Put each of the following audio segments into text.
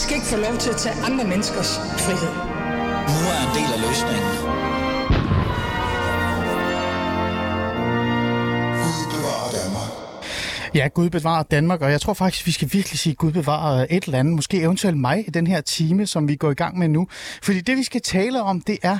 skal ikke få lov til at tage andre menneskers frihed. Nu er en del af løsningen. Ja, Gud bevarer Danmark, og jeg tror faktisk, vi skal virkelig sige Gud bevarer et eller andet, måske eventuelt mig i den her time, som vi går i gang med nu. Fordi det, vi skal tale om, det er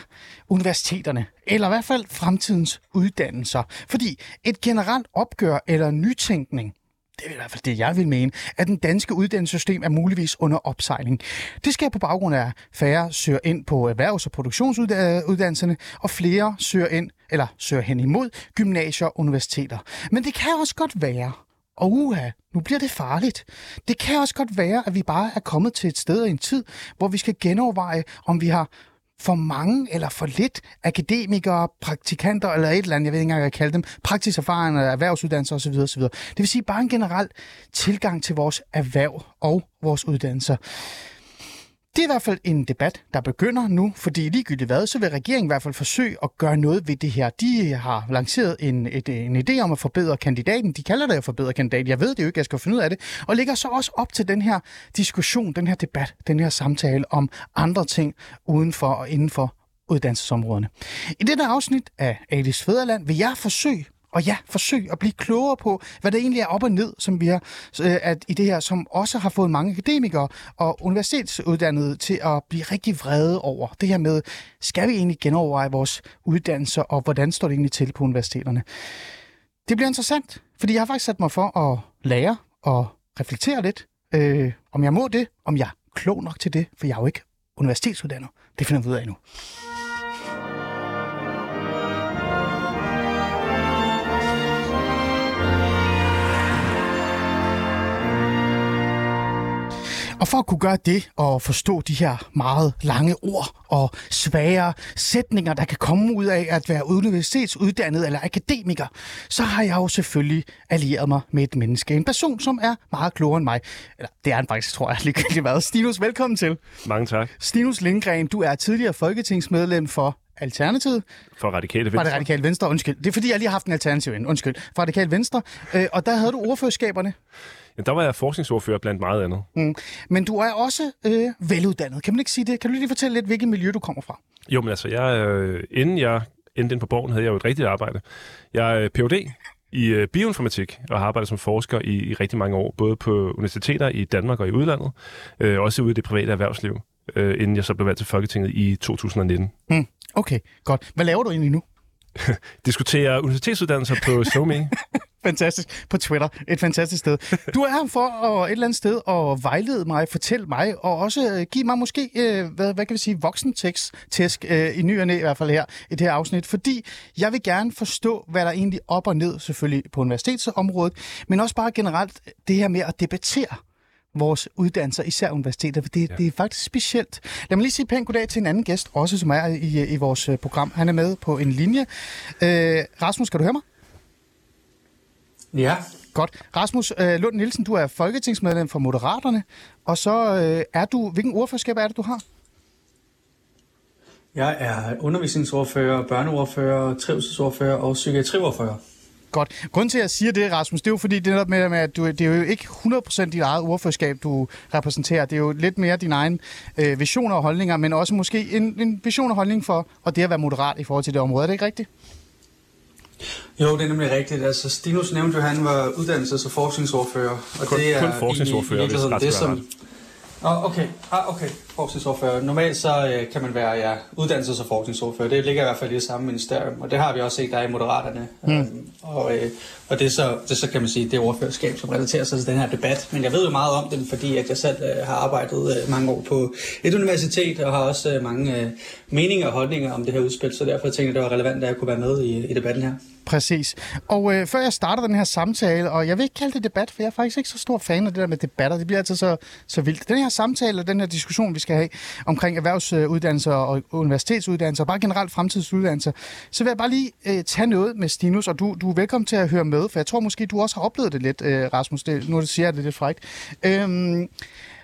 universiteterne, eller i hvert fald fremtidens uddannelser. Fordi et generelt opgør eller nytænkning, det er i hvert fald det, jeg vil mene, at den danske uddannelsessystem er muligvis under opsejling. Det sker på baggrund af, at færre søger ind på erhvervs- og produktionsuddannelserne, og flere søger ind eller søger hen imod gymnasier og universiteter. Men det kan også godt være, og uha, nu bliver det farligt. Det kan også godt være, at vi bare er kommet til et sted i en tid, hvor vi skal genoverveje, om vi har for mange eller for lidt akademikere, praktikanter eller et eller andet, jeg ved ikke engang, hvad jeg kalder dem, praktisk erfaring, erhvervsuddannelser osv. osv. Det vil sige bare en generel tilgang til vores erhverv og vores uddannelser. Det er i hvert fald en debat, der begynder nu, fordi ligegyldigt hvad, så vil regeringen i hvert fald forsøge at gøre noget ved det her. De har lanceret en, et, en idé om at forbedre kandidaten. De kalder det at forbedre kandidaten. Jeg ved det jo ikke, jeg skal finde ud af det. Og lægger så også op til den her diskussion, den her debat, den her samtale om andre ting uden for og inden for uddannelsesområderne. I dette afsnit af Alice Fæderland vil jeg forsøge og ja, forsøg at blive klogere på, hvad det egentlig er op og ned, som vi har øh, at i det her, som også har fået mange akademikere og universitetsuddannede til at blive rigtig vrede over. Det her med, skal vi egentlig genoverveje vores uddannelser, og hvordan står det egentlig til på universiteterne? Det bliver interessant, fordi jeg har faktisk sat mig for at lære og reflektere lidt, øh, om jeg må det, om jeg er klog nok til det, for jeg er jo ikke universitetsuddannet. Det finder vi ud af nu. Og for at kunne gøre det og forstå de her meget lange ord og svære sætninger, der kan komme ud af at være universitetsuddannet eller akademiker, så har jeg jo selvfølgelig allieret mig med et menneske. En person, som er meget klogere end mig. Eller det er han faktisk, tror jeg, lige været. Stinus, velkommen til. Mange tak. Stinus Lindgren, du er tidligere folketingsmedlem for Alternativet. For Radikale Venstre. Fra det Radikale Venstre, undskyld. Det er fordi, jeg lige har haft en alternativ ind. Undskyld. Fra Radikale Venstre. Øh, og der havde du ordførerskaberne. Ja, der var jeg forskningsordfører blandt meget andet. Mm. Men du er også øh, veluddannet. Kan man ikke sige det? Kan du lige fortælle lidt, hvilket miljø du kommer fra? Jo, men altså, jeg, øh, inden jeg endte ind på borgen, havde jeg jo et rigtigt arbejde. Jeg er Ph.D. i øh, bioinformatik og har arbejdet som forsker i, i rigtig mange år, både på universiteter i Danmark og i udlandet, øh, også ude i det private erhvervsliv, øh, inden jeg så blev valgt til Folketinget i 2019. Mm. Okay, godt. Hvad laver du egentlig nu? Diskuterer universitetsuddannelser på SoMe. Fantastisk. På Twitter. Et fantastisk sted. Du er her for at, et eller andet sted at vejlede mig, fortælle mig, og også øh, give mig måske, øh, hvad, hvad kan vi sige, voksentekst tæsk øh, i ny og næ, i hvert fald her i det her afsnit, fordi jeg vil gerne forstå, hvad der egentlig op og ned, selvfølgelig på universitetsområdet, men også bare generelt det her med at debattere vores uddannelser, især universiteter, for det, ja. det er faktisk specielt. Lad mig lige sige pænt goddag til en anden gæst, også som er i, i vores program. Han er med på en linje. Øh, Rasmus, kan du høre mig? Ja. Godt. Rasmus øh, Lund Nielsen, du er folketingsmedlem for Moderaterne, og så øh, er du, hvilken ordførerskab er det, du har? Jeg er undervisningsordfører, børneordfører, trivselsordfører og psykiatriordfører. Godt. Grunden til, at jeg siger det, Rasmus, det er jo fordi, det er med, med at du, det er jo ikke 100% dit eget ordførerskab, du repræsenterer. Det er jo lidt mere din egen øh, visioner og holdninger, men også måske en, en vision og holdning for og det at være moderat i forhold til det område. Er det ikke rigtigt? Jo, det er nemlig rigtigt. Altså, Stinus nævnte jo, at han var uddannelses- og forskningsordfører. Og kun, det er kun forskningsordfører, i, i hvis det, som, Oh, okay, ah, okay. Forskningsordfører. Normalt så øh, kan man være ja, uddannelses- og forskningsordfører. Det ligger i hvert fald i det samme ministerium, og det har vi også set, der er i Moderaterne. Mm. Øhm, og øh, og det, er så, det så kan man sige, det er ordførerskab, som relaterer sig til den her debat. Men jeg ved jo meget om den, fordi at jeg selv øh, har arbejdet øh, mange år på et universitet, og har også øh, mange øh, meninger og holdninger om det her udspil, så derfor tænkte jeg, det var relevant, at jeg kunne være med i, i debatten her. Præcis. Og øh, før jeg starter den her samtale, og jeg vil ikke kalde det debat, for jeg er faktisk ikke så stor fan af det der med debatter. Det bliver altid så, så vildt. Den her samtale og den her diskussion, vi skal have omkring erhvervsuddannelser og universitetsuddannelser, og bare generelt fremtidsuddannelser, så vil jeg bare lige øh, tage noget med Stinus, og du, du er velkommen til at høre med, for jeg tror måske, du også har oplevet det lidt, øh, Rasmus. Det, nu siger jeg det lidt frækt. Øhm,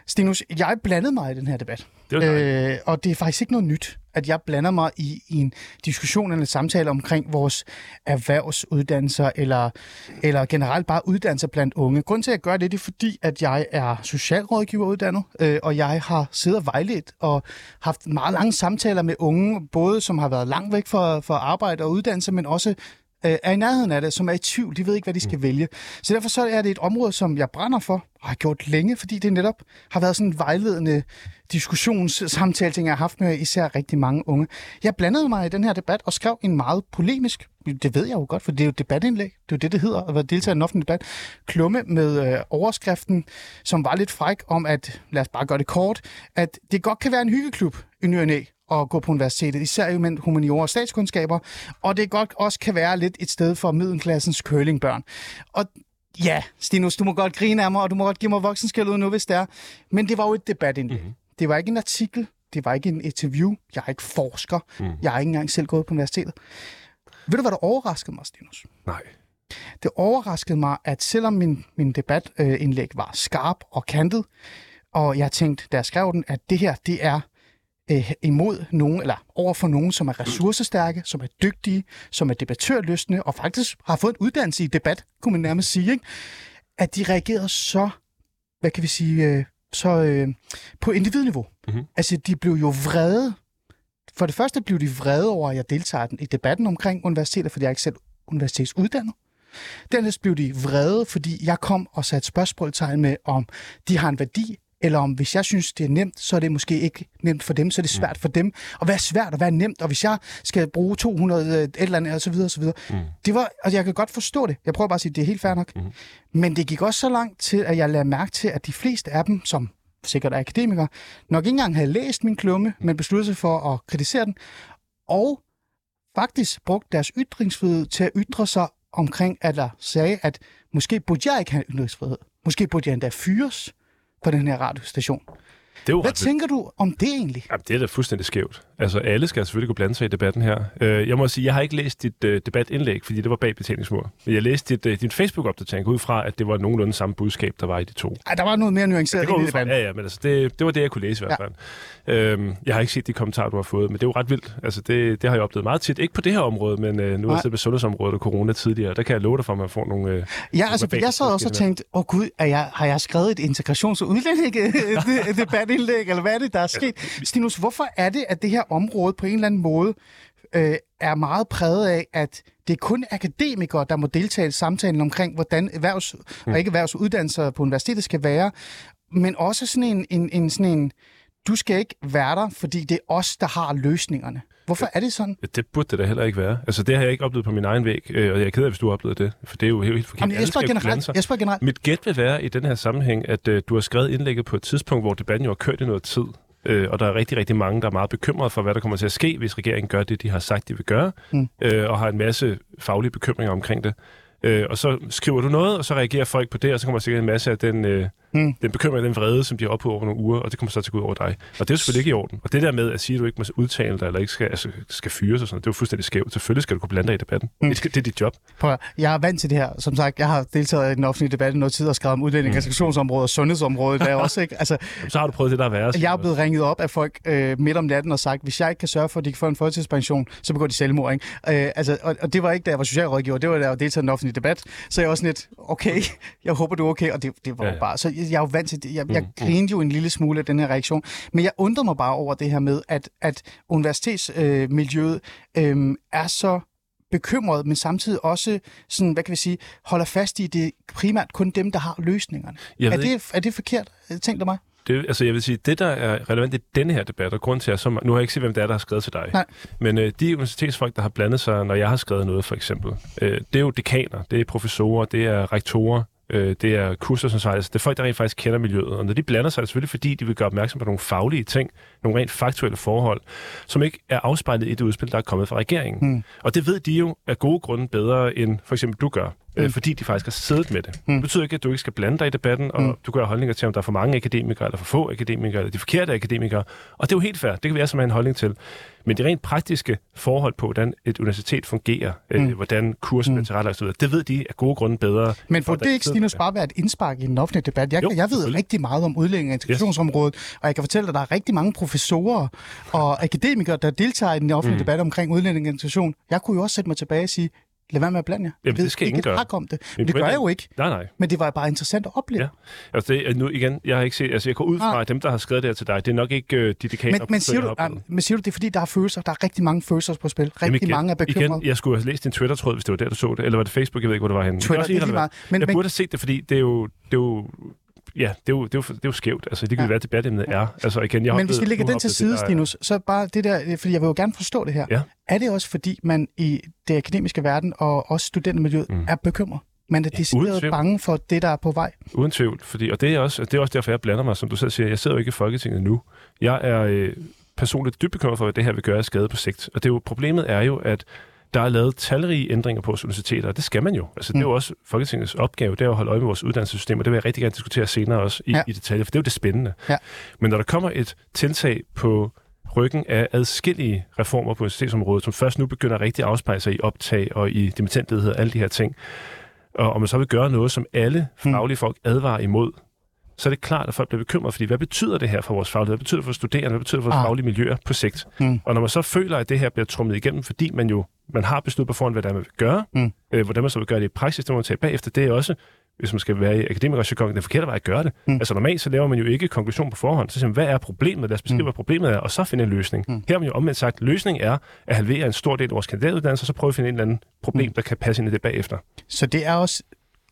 Stinus, jeg blandede mig i den her debat. Det var øh, og det er faktisk ikke noget nyt, at jeg blander mig i, i en diskussion eller en samtale omkring vores erhvervsuddannelser eller, eller generelt bare uddannelser blandt unge. Grunden til, at jeg gør det, det er fordi, at jeg er socialrådgiver uddannet, øh, og jeg har siddet og vejledt og haft meget lange samtaler med unge, både som har været langt væk fra, fra arbejde og uddannelse, men også øh, er i nærheden af det, som er i tvivl. De ved ikke, hvad de skal mm. vælge. Så derfor så er det et område, som jeg brænder for, og har gjort længe, fordi det netop har været sådan en vejledende diskussionssamtale, ting, jeg har haft med især rigtig mange unge. Jeg blandede mig i den her debat og skrev en meget polemisk, det ved jeg jo godt, for det er jo et debatindlæg, det er jo det, det hedder, at være deltager i en offentlig debat, klumme med øh, overskriften, som var lidt fræk om, at, lad os bare gøre det kort, at det godt kan være en hyggeklub i ny at gå på universitetet, især jo med humaniora og statskundskaber, og det godt også kan være lidt et sted for middelklassens curlingbørn. Og ja, Stinus, du må godt grine af mig, og du må godt give mig voksenskæld ud nu, hvis det er, men det var jo et debatindlæg. Mm-hmm. Det var ikke en artikel, det var ikke en interview, jeg er ikke forsker, mm. jeg har ikke engang selv gået på universitetet. Ved du, hvad der overraskede mig, Stinus? Nej. Det overraskede mig, at selvom min, min debatindlæg var skarp og kantet, og jeg tænkte, da jeg skrev den, at det her, det er øh, imod nogen, eller over for nogen, som er ressourcestærke, som er dygtige, som er debattørløsne, og faktisk har fået en uddannelse i debat, kunne man nærmest sige, ikke? at de reagerede så, hvad kan vi sige, øh, så øh, på individniveau. Mm-hmm. Altså, de blev jo vrede. For det første blev de vrede over, at jeg deltager i debatten omkring universitetet, fordi jeg er ikke selv universitetsuddannet. Dernæst blev de vrede, fordi jeg kom og satte spørgsmålstegn med, om de har en værdi, eller om hvis jeg synes, det er nemt, så er det måske ikke nemt for dem, så er det svært for dem. Og hvad er svært og hvad er nemt, og hvis jeg skal bruge 200 et eller andet, og så videre, og så videre. Mm. Det var, altså jeg kan godt forstå det. Jeg prøver bare at sige, at det er helt fair nok. Mm. Men det gik også så langt til, at jeg lagde mærke til, at de fleste af dem, som sikkert er akademikere, nok ikke engang havde læst min klumme, men besluttede sig for at kritisere den, og faktisk brugt deres ytringsfrihed til at ytre sig omkring, at der sagde, at måske burde jeg ikke have ytringsfrihed. Måske burde jeg endda fyres på den her radiostation. Det er Hvad ret tænker du om det egentlig? Jamen, det er da fuldstændig skævt. Altså, alle skal selvfølgelig kunne blande sig i debatten her. Øh, jeg må sige, jeg har ikke læst dit uh, debatindlæg, fordi det var bag betalingsmur. Men jeg læste dit, uh, din Facebook-opdatering ud fra, at det var nogenlunde samme budskab, der var i de to. Ej, der var noget mere nuanceret Det går i debatten. ja, ja, men altså, det, det var det, jeg kunne læse i hvert fald. Øhm, jeg har ikke set de kommentarer, du har fået, men det er jo ret vildt. Altså, det, det har jeg oplevet meget tit. Ikke på det her område, men øh, nu jeg siddet på sundhedsområdet og corona tidligere. Der kan jeg love dig for, at man får nogle... Øh, Ja, altså, verbale jeg sad også og tænkte, åh oh, gud, er jeg, har jeg skrevet et integrations- og udlændinge-debatindlæg, eller hvad er det, der er sket? Stinus, hvorfor er det, at det her område på en eller anden måde øh, er meget præget af, at det er kun akademikere, der må deltage i samtalen omkring, hvordan erhvervs- Mm. og ikke erhvervsuddannelser på universitetet skal være, men også sådan en, en, en, sådan en du skal ikke være der, fordi det er os, der har løsningerne. Hvorfor er det sådan? Det burde det da heller ikke være. Altså, det har jeg ikke oplevet på min egen væg, øh, og jeg er ked af, hvis du har oplevet det, for det er jo helt, forkert. Jamen, jeg spørger generelt. Jeg spørger generelt. Mit gæt vil være i den her sammenhæng, at øh, du har skrevet indlægget på et tidspunkt, hvor debatten jo har kørt i noget tid. Øh, og der er rigtig, rigtig mange, der er meget bekymrede for, hvad der kommer til at ske, hvis regeringen gør det, de har sagt, de vil gøre, Mm. øh, og har en masse faglige bekymringer omkring det. Øh, og så skriver du noget, og så reagerer folk på det, og så kommer der sikkert en masse af den, øh, Mm. den bekymring, den vrede, som de har oplevet over nogle uger, og det kommer så til at gå ud over dig. Og det er jo selvfølgelig ikke i orden. Og det der med at sige, at du ikke må udtale dig, eller ikke skal, altså, skal fyres og sådan det er jo fuldstændig skævt. Selvfølgelig skal du kunne blande dig i debatten. Mm. Mm. Det, det er dit job. Prøv, jeg er vant til det her. Som sagt, jeg har deltaget i den offentlige debat i noget tid og skrevet om udlænding, mm. integrationsområdet og sundhedsområdet. Der er også, ikke? Altså, Jamen, så har du prøvet det, der er værre. jeg er blevet ringet op af folk øh, midt om natten og sagt, hvis jeg ikke kan sørge for, at de kan få en førtidspension, så begår de selvmord. Ikke? Øh, altså, og, og, det var ikke, da jeg var socialrådgiver, det var da jeg deltaget i den offentlige debat. Så jeg var sådan lidt, okay, jeg håber, du er okay. Og det, det var ja, ja. bare, så jeg, er jo vant til det. Jeg, jeg Mm, mm. grinede jo en lille smule af den her reaktion. Men jeg undrer mig bare over det her med, at, at universitetsmiljøet øh, øh, er så bekymret, men samtidig også sådan, hvad kan vi sige, holder fast i det primært kun dem, der har løsningerne. Jeg Er det, er det forkert, tænkt af mig? Det, altså jeg vil sige, det der er relevant i denne her debat, og grund til, at så, nu har jeg ikke set, hvem det er, der har skrevet til dig, Nej. men øh, de universitetsfolk, der har blandet sig, når jeg har skrevet noget for eksempel, øh, det er jo dekaner, det er professorer, det er rektorer, øh, det er kurser, altså det er folk, der rent faktisk kender miljøet, og når de blander sig, er det selvfølgelig fordi, de vil gøre opmærksom på nogle faglige ting, nogle rent faktuelle forhold, som ikke er afspejlet i det udspil, der er kommet fra regeringen. Mm. Og det ved de jo af gode grunde bedre, end for eksempel du gør. mm. øh, fordi de faktisk har siddet med det. Mm. Det betyder ikke, at du ikke skal blande dig i debatten, og mm. du have holdninger til, om der er for mange akademikere, eller for få akademikere, eller de forkerte akademikere. Og det er jo helt fair. Det kan vi altså have en holdning til. Men de rent praktiske forhold på, hvordan et universitet fungerer, øh, mm. øh, hvordan kursen mm. er tilrettelagt, det ved de af gode grunde bedre. Men får det ikke, Stinus, bare være et indspark i den offentlige debat? Jeg, jo, jeg ved rigtig meget om udlænding- og integrationsområdet, yes. og jeg kan fortælle dig, at der er rigtig mange professorer og akademikere, der deltager i den offentlige mm. debat omkring udlænding og integration. Jeg kunne jo også sætte mig tilbage og sige, Lad være med at blande jer. Jamen, det skal ingen gøre. Ikke om det. Men det gør jeg jo ikke. Nej, nej. Men det var bare interessant at opleve. Ja. Altså, det, nu igen, jeg har ikke set, altså jeg går ud fra, at dem, der har skrevet det her til dig, det er nok ikke uh, de dekaner. Men, men, siger du, uh, men siger du, det er fordi, der er følelser? Der er rigtig mange følelser på spil. Rigtig Jamen, igen, mange er bekymrede. Igen, jeg skulle have læst din Twitter-tråd, hvis det var der, du så det. Eller var det Facebook? Jeg ved ikke, hvor det var henne. Twitter, det, er det er meget. Men, jeg burde have set det, fordi det er jo, det er jo ja, det er jo, det er jo, det er jo skævt. Altså, det kan ja. være, debatemnet er. Altså, igen, jeg Men hvis vi lægger den til side, Stinus, så bare det der, fordi jeg vil jo gerne forstå det her. Ja. Er det også, fordi man i det akademiske verden og også studentermiljøet mm. er bekymret? Man er decideret bange for det, der er på vej. Uden tvivl, fordi, og det er, også, det er også derfor, jeg blander mig, som du selv siger. Jeg sidder jo ikke i Folketinget nu. Jeg er øh, personligt dybt bekymret for, hvad det her vil gøre skade på sigt. Og det er jo, problemet er jo, at der er lavet talrige ændringer på vores universiteter, og det skal man jo. Altså, det er jo mm. også Folketingets opgave, det er at holde øje med vores uddannelsessystem, og det vil jeg rigtig gerne diskutere senere også i, ja. i detaljer, for det er jo det spændende. Ja. Men når der kommer et tiltag på ryggen af adskillige reformer på universitetsområdet, som først nu begynder rigtig at afspejle sig i optag og i dimittentledighed og alle de her ting, og om man så vil gøre noget, som alle mm. faglige folk advarer imod, så er det klart, at folk bliver bekymret, fordi hvad betyder det her for vores faglighed? Hvad betyder det for studerende? Hvad betyder det for vores ah. faglige miljøer på sigt? Mm. Og når man så føler, at det her bliver trummet igennem, fordi man jo man har besluttet på forhånd, hvad det er, man vil gøre, mm. øh, hvordan man så vil gøre det i praksis, det må man tage bagefter, det er også, hvis man skal være i akademikerjargon, den forkerte vej at gøre det. Mm. Altså normalt så laver man jo ikke konklusion på forhånd, så siger man, hvad er problemet? Lad os beskrive, mm. hvad problemet er, og så finde en løsning. Mm. Her har man jo omvendt sagt, løsningen er at halvere en stor del af vores kandidatuddannelse, og så prøve at finde en eller anden problem, mm. der kan passe ind i det bagefter. Så det er også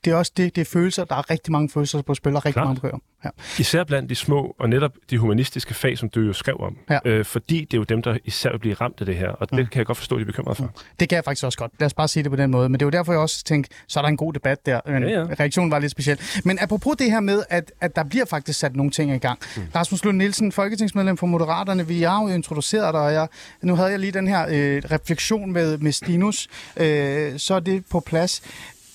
det er også det, det er følelser. Der er rigtig mange følelser på spil, og rigtig Klart. mange bøger. Ja. Især blandt de små, og netop de humanistiske fag, som du jo skrev om. Ja. Øh, fordi det er jo dem, der især vil blive ramt af det her, og det mm. kan jeg godt forstå, at de er bekymrede for. Mm. Det kan jeg faktisk også godt. Lad os bare sige det på den måde. Men det er jo derfor, jeg også tænkte, så er der en god debat der. Men ja, ja. Reaktionen var lidt speciel. Men apropos det her med, at, at der bliver faktisk sat nogle ting i gang. Mm. Rasmus Lund Nielsen, folketingsmedlem for Moderaterne, vi har jo introduceret dig, og jeg, nu havde jeg lige den her øh, refleksion med, med Stinus, øh, så er det på plads.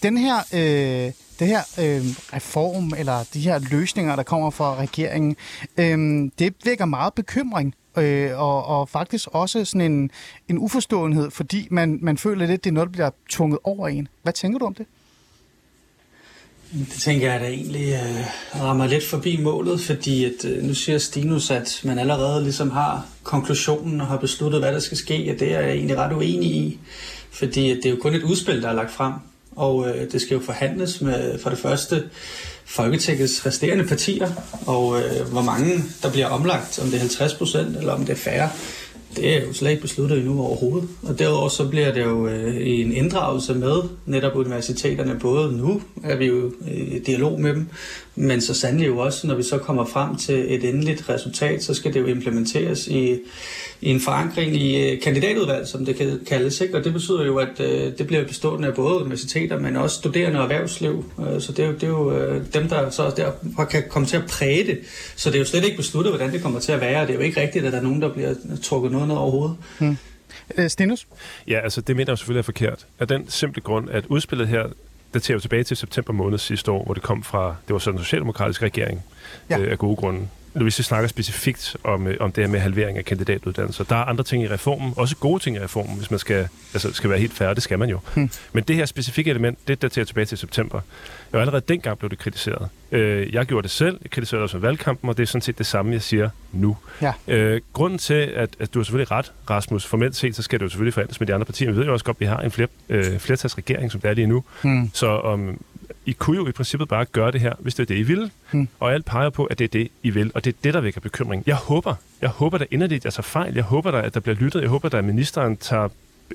Den her... Øh, det her øh, reform, eller de her løsninger, der kommer fra regeringen, øh, det vækker meget bekymring. Øh, og, og faktisk også sådan en, en uforståenhed, fordi man, man føler lidt, det er noget, der bliver tvunget over en. Hvad tænker du om det? Det tænker jeg da egentlig øh, rammer lidt forbi målet, fordi at, øh, nu siger Stinus, at man allerede ligesom har konklusionen og har besluttet, hvad der skal ske, og det er jeg egentlig ret uenig i, fordi at det er jo kun et udspil, der er lagt frem og øh, det skal jo forhandles med for det første Folketingets resterende partier, og øh, hvor mange der bliver omlagt, om det er 50 procent eller om det er færre. Det er jo slet ikke besluttet endnu overhovedet. Og derudover så bliver det jo øh, en inddragelse med netop universiteterne. Både nu er vi jo øh, i dialog med dem, men så sandelig jo også, når vi så kommer frem til et endeligt resultat, så skal det jo implementeres i, i en forankring i øh, kandidatudvalg, som det kan kaldes. Ikke? Og det betyder jo, at øh, det bliver bestående af både universiteter, men også studerende og erhvervsliv. Øh, så det er jo, det er jo øh, dem, der så der kan komme til at præge det. Så det er jo slet ikke besluttet, hvordan det kommer til at være. Det er jo ikke rigtigt, at der er nogen, der bliver trukket noget ned overhovedet. Hmm. Stinus? Ja, altså det mener jeg selvfølgelig er forkert. Af den simple grund, at udspillet her daterer jo tilbage til september måned sidste år, hvor det kom fra, det var sådan en socialdemokratisk regering ja. øh, af gode grunde hvis vi snakker specifikt om, øh, om det her med halvering af kandidatuddannelser. Der er andre ting i reformen, også gode ting i reformen, hvis man skal, altså, skal være helt færdig, det skal man jo. Hmm. Men det her specifikke element, det daterer tilbage til september. Og allerede dengang blev det kritiseret. Øh, jeg gjorde det selv, jeg kritiserede også valgkampen, og det er sådan set det samme, jeg siger nu. Ja. Øh, grunden til, at, at du har selvfølgelig ret, Rasmus, formelt set, så skal det jo selvfølgelig forhandles med de andre partier. Vi ved jo også godt, at vi har en fler, øh, flertalsregering, som det er lige nu. Hmm. Så om i kunne jo i princippet bare gøre det her, hvis det er det, I vil. Hmm. Og alt peger på, at det er det, I vil. Og det er det, der vækker bekymring. Jeg håber, jeg håber da inderligt, jeg tager fejl. Jeg håber da, at der bliver lyttet. Jeg håber da, at ministeren tager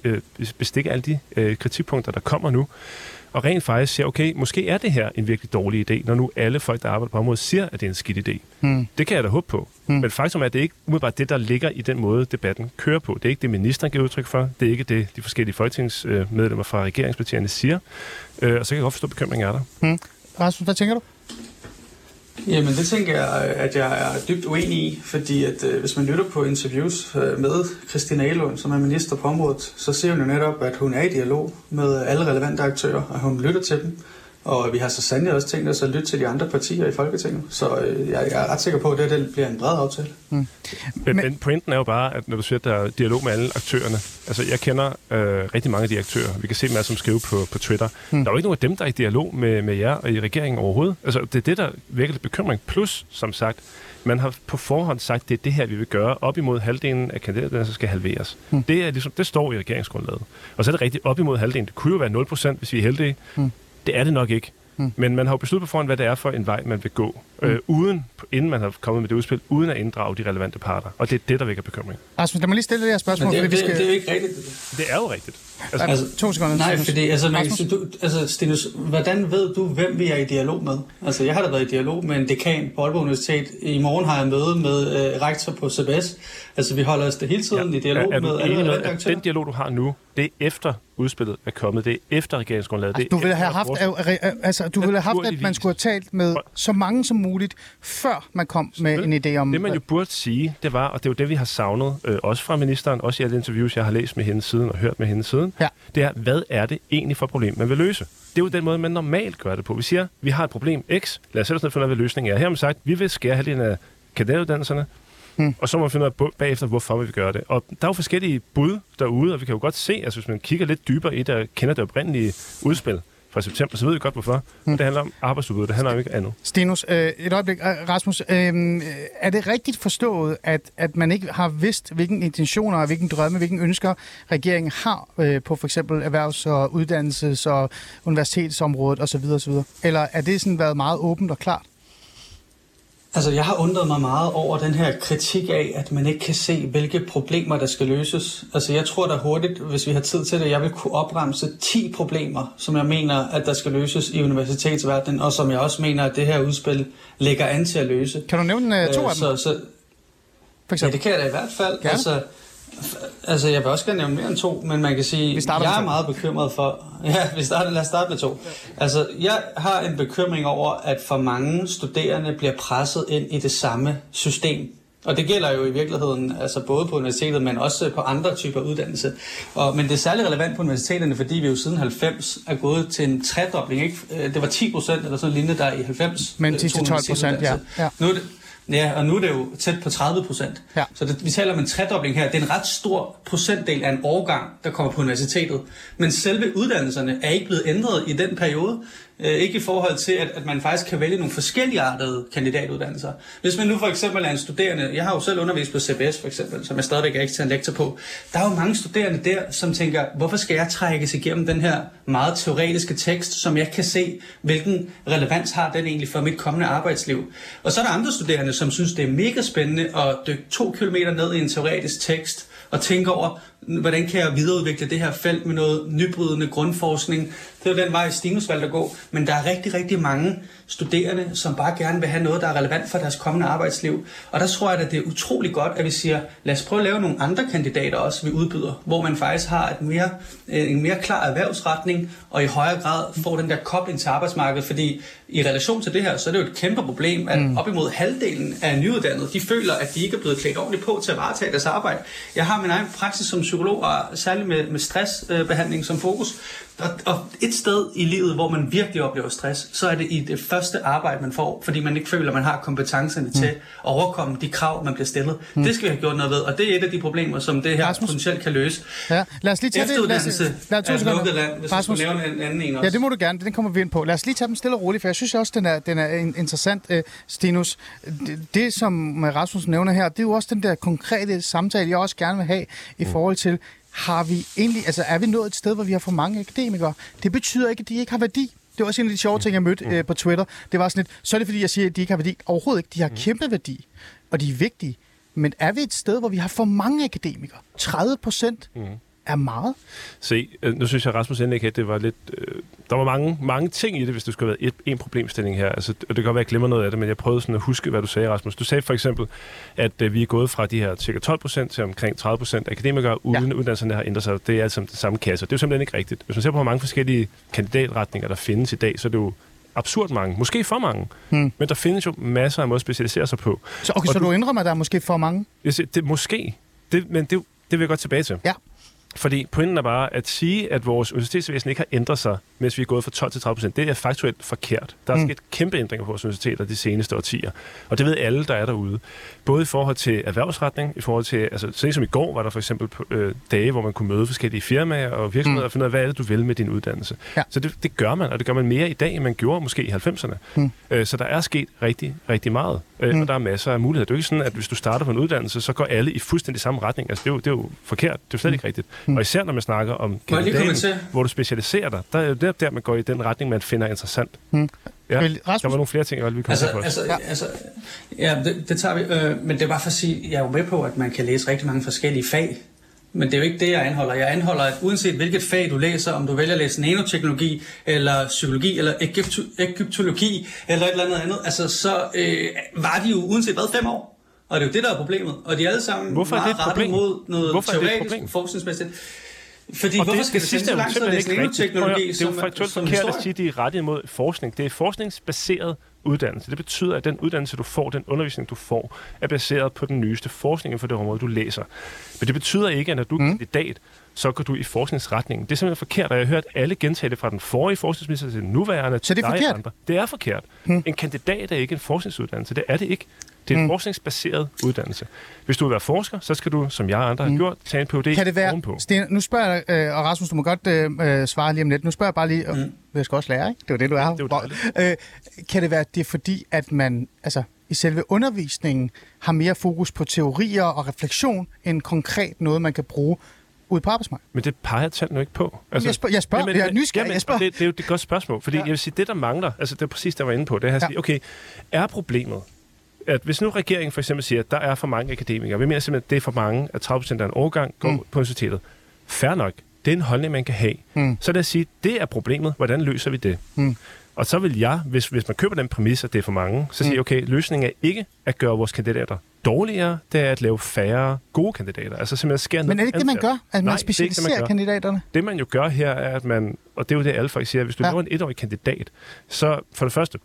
øh, bestik alle de øh, kritikpunkter, der kommer nu og rent faktisk siger, okay, måske er det her en virkelig dårlig idé, når nu alle folk, der arbejder på området, siger, at det er en skidt idé. Hmm. Det kan jeg da håbe på. Hmm. Men faktisk er det ikke umiddelbart det, der ligger i den måde, debatten kører på. Det er ikke det, ministeren giver udtryk for. Det er ikke det, de forskellige folketingsmedlemmer fra regeringspartierne siger. Øh, og så kan jeg godt forstå, at bekymringen er der. Hmm. Rasmus, hvad tænker du? Jamen det tænker jeg, øh, at jeg er dybt uenig i, fordi at øh, hvis man lytter på interviews øh, med Christina Elund, som er minister på området, så ser hun jo netop, at hun er i dialog med alle relevante aktører, og hun lytter til dem. Og vi har så sandelig også tænkt os at lytte til de andre partier i Folketinget. Så øh, jeg, jeg er ret sikker på, at det, det bliver en bred aftale. Men, men pointen er jo bare, at når du siger, at der er dialog med alle aktørerne, altså jeg kender øh, rigtig mange af de aktører, vi kan se dem alle som skrive på, på Twitter. Mm. Der er jo ikke nogen af dem, der er i dialog med, med jer og i regeringen overhovedet. Altså det er det, der vækker lidt bekymring. Plus, som sagt, man har på forhånd sagt, at det er det her, vi vil gøre. Op imod halvdelen af kandidaterne, så skal halveres. Mm. Det, er ligesom, det står i regeringsgrundlaget. Og så er det rigtigt, op imod halvdelen. Det kunne jo være 0%, hvis vi er heldige. Mm. Det er det nok ikke. Mm. Men man har jo besluttet på forhånd, hvad det er for en vej, man vil gå, mm. øh, uden, inden man har kommet med det udspil, uden at inddrage de relevante parter. Og det er det, der vækker bekymring. Rasmus, lad mig lige stille det her spørgsmål. Men det, fordi det, vi skal... det er jo ikke rigtigt. Det er jo rigtigt. Altså, altså, to sekunder. Nej, fordi altså, man, kan du, altså Stinus, hvordan ved du, hvem vi er i dialog med? Altså, jeg har da været i dialog med en dekan på Aalborg Universitet. I morgen har jeg møde med øh, rektor på CBS. Altså, vi holder os det hele tiden ja. i dialog er, er med alle relevante at aktører. den dialog, du har nu, det er efter udspillet er kommet, det er efter regeringsgrundlaget. Altså, det du ville have haft, altså, du ville have haft, at man skulle have talt med så mange som muligt, før man kom med en idé om... Det, man jo burde sige, det var, og det er jo det, vi har savnet, øh, også fra ministeren, også i alle interviews, jeg har læst med hende siden og hørt med hende siden, Ja. det er, hvad er det egentlig for et problem, man vil løse? Det er jo den måde, man normalt gør det på. Vi siger, vi har et problem X, lad os sætte os ned og finde ud af, hvad løsningen er. Her har man sagt, vi vil skære halvdelen af kandidatuddannelserne, Hmm. Og så må man finde ud af bagefter, hvorfor vi vil gøre det. Og der er jo forskellige bud derude, og vi kan jo godt se, altså hvis man kigger lidt dybere i det, og kender det oprindelige udspil fra september, så ved vi godt hvorfor. Hmm. Det handler om arbejdsudbud, det handler om ikke andet. Stinus, øh, et øjeblik. Øh, Rasmus, øh, er det rigtigt forstået, at, at man ikke har vidst, hvilken intentioner og hvilken drømme, hvilken ønsker regeringen har øh, på for eksempel erhvervs- og uddannelses- og universitetsområdet osv. osv.? Eller er det sådan været meget åbent og klart? Altså, jeg har undret mig meget over den her kritik af, at man ikke kan se, hvilke problemer, der skal løses. Altså, jeg tror da hurtigt, hvis vi har tid til det, jeg vil kunne opremse 10 problemer, som jeg mener, at der skal løses i universitetsverdenen, og som jeg også mener, at det her udspil lægger an til at løse. Kan du nævne øh, to Øh, af dem, så, så, for Ja, eksempel? det kan jeg da i hvert fald. Gerne. Altså, altså, jeg vil også gerne nævne mere end to, men man kan sige, Vi starter jeg er meget bekymret for... Ja, vi starter, lad os starte med to. Altså, jeg har en bekymring over, at for mange studerende bliver presset ind i det samme system. Og det gælder jo i virkeligheden altså både på universitetet, men også på andre typer uddannelse. Og, men det er særlig relevant på universiteterne, fordi vi jo siden 90 er gået til en tredobling. Ikke? Øh, Det var 10 procent eller sådan lignende der i 90. Men øh, 10 til tog 12 procent, ja. Ja. Nu er det, Ja, og nu er det jo tæt på 30 procent. Ja. Så det, vi taler om en tredobling her. Det er en ret stor procentdel af en årgang, der kommer på universitetet. Men selve uddannelserne er ikke blevet ændret i den periode. Øh, ikke i forhold til, at, at man faktisk kan vælge nogle forskellige artede kandidatuddannelser. Hvis man nu for eksempel er en studerende, jeg har jo selv undervist på CBS for eksempel, som jeg stadigvæk er ekstern lektor på. Der er jo mange studerende der, som tænker, hvorfor skal jeg trækkes igennem den her meget teoretiske tekst, som jeg kan se, hvilken relevans har den egentlig for mit kommende arbejdsliv. Og så er der andre studerende, som synes, det er mega spændende at dykke to kilometer ned i en teoretisk tekst, og tænke over, hvordan kan jeg videreudvikle det her felt med noget nybrydende grundforskning. Det er den vej, Stinus valgte at gå. Men der er rigtig, rigtig mange studerende, som bare gerne vil have noget, der er relevant for deres kommende arbejdsliv. Og der tror jeg, at det er utrolig godt, at vi siger, lad os prøve at lave nogle andre kandidater også, vi udbyder, hvor man faktisk har et mere, øh, en mere klar erhvervsretning, og i højere grad får den der kobling til arbejdsmarkedet. Fordi i relation til det her, så er det jo et kæmpe problem, at op imod halvdelen af nyuddannede, de føler, at de ikke er blevet klædt ordentligt på til at varetage deres arbejde. Jeg har min egen praksis som psykologer, særligt med, med stressbehandling som fokus. Og, og et sted i livet, hvor man virkelig oplever stress, så er det i det første arbejde, man får, fordi man ikke føler, at man har kompetencerne til at overkomme de krav, man bliver stillet. Det skal vi have gjort noget ved, og det er et af de problemer, som det her Rasmus? potentielt kan løse. Ja, lad os lige tage det. Lad os, Efteruddannelse lad os, er lukket land, hvis Rasmus, du nævne en anden en også. Ja, det må du gerne. Den kommer vi ind på. Lad os lige tage dem stille og roligt, for jeg synes også, den er, den er in- interessant, øh, Stinus. Det, det, som Rasmus nævner her, det er jo også den der konkrete samtale, jeg også gerne vil have i forhold til, har vi egentlig, altså er vi nået et sted, hvor vi har for mange akademikere? Det betyder ikke, at de ikke har værdi. Det var også en af de sjove ting, jeg mødte øh, på Twitter. Det var sådan lidt, så er det fordi, jeg siger, at de ikke har værdi. Overhovedet ikke. De har kæmpe værdi, og de er vigtige. Men er vi et sted, hvor vi har for mange akademikere? 30 procent er meget. Se, øh, nu synes jeg, at Rasmus indlæg, det var lidt... Øh, der var mange, mange ting i det, hvis du skulle have været et, en problemstilling her. Altså, og det kan godt være, at jeg glemmer noget af det, men jeg prøvede sådan at huske, hvad du sagde, Rasmus. Du sagde for eksempel, at øh, vi er gået fra de her cirka 12 procent til omkring 30 procent akademikere, uden ja. uddannelserne har ændret sig. Det er altså det samme kasse. Det er jo simpelthen ikke rigtigt. Hvis man ser på, hvor mange forskellige kandidatretninger, der findes i dag, så er det jo absurd mange, måske for mange, hmm. men der findes jo masser af måder at specialisere sig på. Så, okay, Og så du indrømmer, at der er måske for mange? Jeg siger, det måske, det, men det, det vil jeg godt tilbage til. Ja. Fordi pointen er bare at sige, at vores universitetsvæsen ikke har ændret sig, mens vi er gået fra 12 til 30 procent, det er faktuelt forkert. Der er Mm. sket kæmpe ændringer på vores universiteter de seneste årtier. Og det ved alle, der er derude. Både i forhold til erhvervsretning, i forhold til, altså så som i går var der for eksempel øh, dage, hvor man kunne møde forskellige firmaer og virksomheder Mm. og finde ud af, hvad er det, du vil med din uddannelse. Ja. Så det, det gør man, og det gør man mere i dag, end man gjorde måske i 90'erne. Mm. Øh, så der er sket rigtig, rigtig meget, øh, Mm. og der er masser af muligheder. Det er jo ikke sådan, at hvis du starter på en uddannelse, så går alle i fuldstændig samme retning. Altså, det er jo, det er jo forkert. Det er jo slet ikke rigtigt. Mm. Og især når man snakker om kandidaten, hvor du specialiserer dig, der er jo der, der, man går i den retning, man finder interessant. Mm. Ja, Vel, der Rasmus, var nogle flere ting, jeg ville komme Altså, til på. altså, Ja. ja. altså, ja, det, det tager vi. Øh, men det er bare for at sige, jeg er jo med på, at man kan læse rigtig mange forskellige fag. Men det er jo ikke det, jeg anholder. Jeg anholder, at uanset hvilket fag du læser, om du vælger at læse nanoteknologi, eller psykologi, eller egypto- egyptologi, eller et eller andet andet, altså så øh, var de jo uanset hvad fem år. Og det er jo det, der er problemet. Og de er alle sammen Hvorfor er det meget et problem? mod noget Hvorfor er det et problem? forskningsmæssigt. Fordi Og hvorfor det, skal det det, sidste er så lang tid simpelthen læse ikke rigtigt. Det er jo som, faktuelt som forkert at sige, at de er rettet imod forskning. Det er forskningsbaseret uddannelse. Det betyder, at den uddannelse, du får, den undervisning, du får, er baseret på den nyeste forskning inden for det område, du læser. Men det betyder ikke, at når du er Mm. kandidat, så går du i forskningsretningen. Det er simpelthen forkert, og jeg har hørt alle gentage det fra den forrige forskningsminister til den nuværende. Så det er forkert? Andre. Det er forkert. Hmm. En kandidat er ikke en forskningsuddannelse. Det er det ikke. Det er en Hmm. forskningsbaseret uddannelse. Hvis du vil være forsker, så skal du, som jeg og andre har Hmm. gjort, tage en PhD kan det være... ovenpå. Sten, nu spørger jeg øh, og Rasmus, du må godt øh, øh, svare lige om lidt. Nu spørger jeg bare lige... Mm. Jeg skal også lære, ikke? Det var det, du er. Det jo øh, kan det være, at det er fordi, at man altså, i selve undervisningen har mere fokus på teorier og refleksion, end konkret noget, man kan bruge ude på arbejdsmarkedet? Men det peger tallene jo ikke på. Altså, jeg spørger, jeg, spørger, jeg er nysgerrig, jeg spørger. Det, det er jo et godt spørgsmål, fordi Ja. jeg vil sige, det der mangler, altså det er præcis det, jeg var inde på, det er at Ja. sige, okay, er problemet, at hvis nu regeringen for eksempel siger, at der er for mange akademikere, vi mener simpelthen, at det er for mange, at 30 procent af en årgang går Mm. på universitetet. Fair nok, det er en holdning, man kan have. Mm. Så det at sige, det er problemet, hvordan løser vi det? Mm. Og så vil jeg, hvis, hvis man køber den præmis, at det er for mange, så Mm. sige, okay, løsningen er ikke at gøre vores kandidater dårligere, det er at lave færre gode kandidater. Altså simpelthen skære Men er det ikke det, man gør? At man Nej, det er ikke det, man specialiserer kandidaterne? Det man jo gør her er, at man, og det er jo det alle folk siger, at hvis du ja. laver en etårig kandidat, så for det første,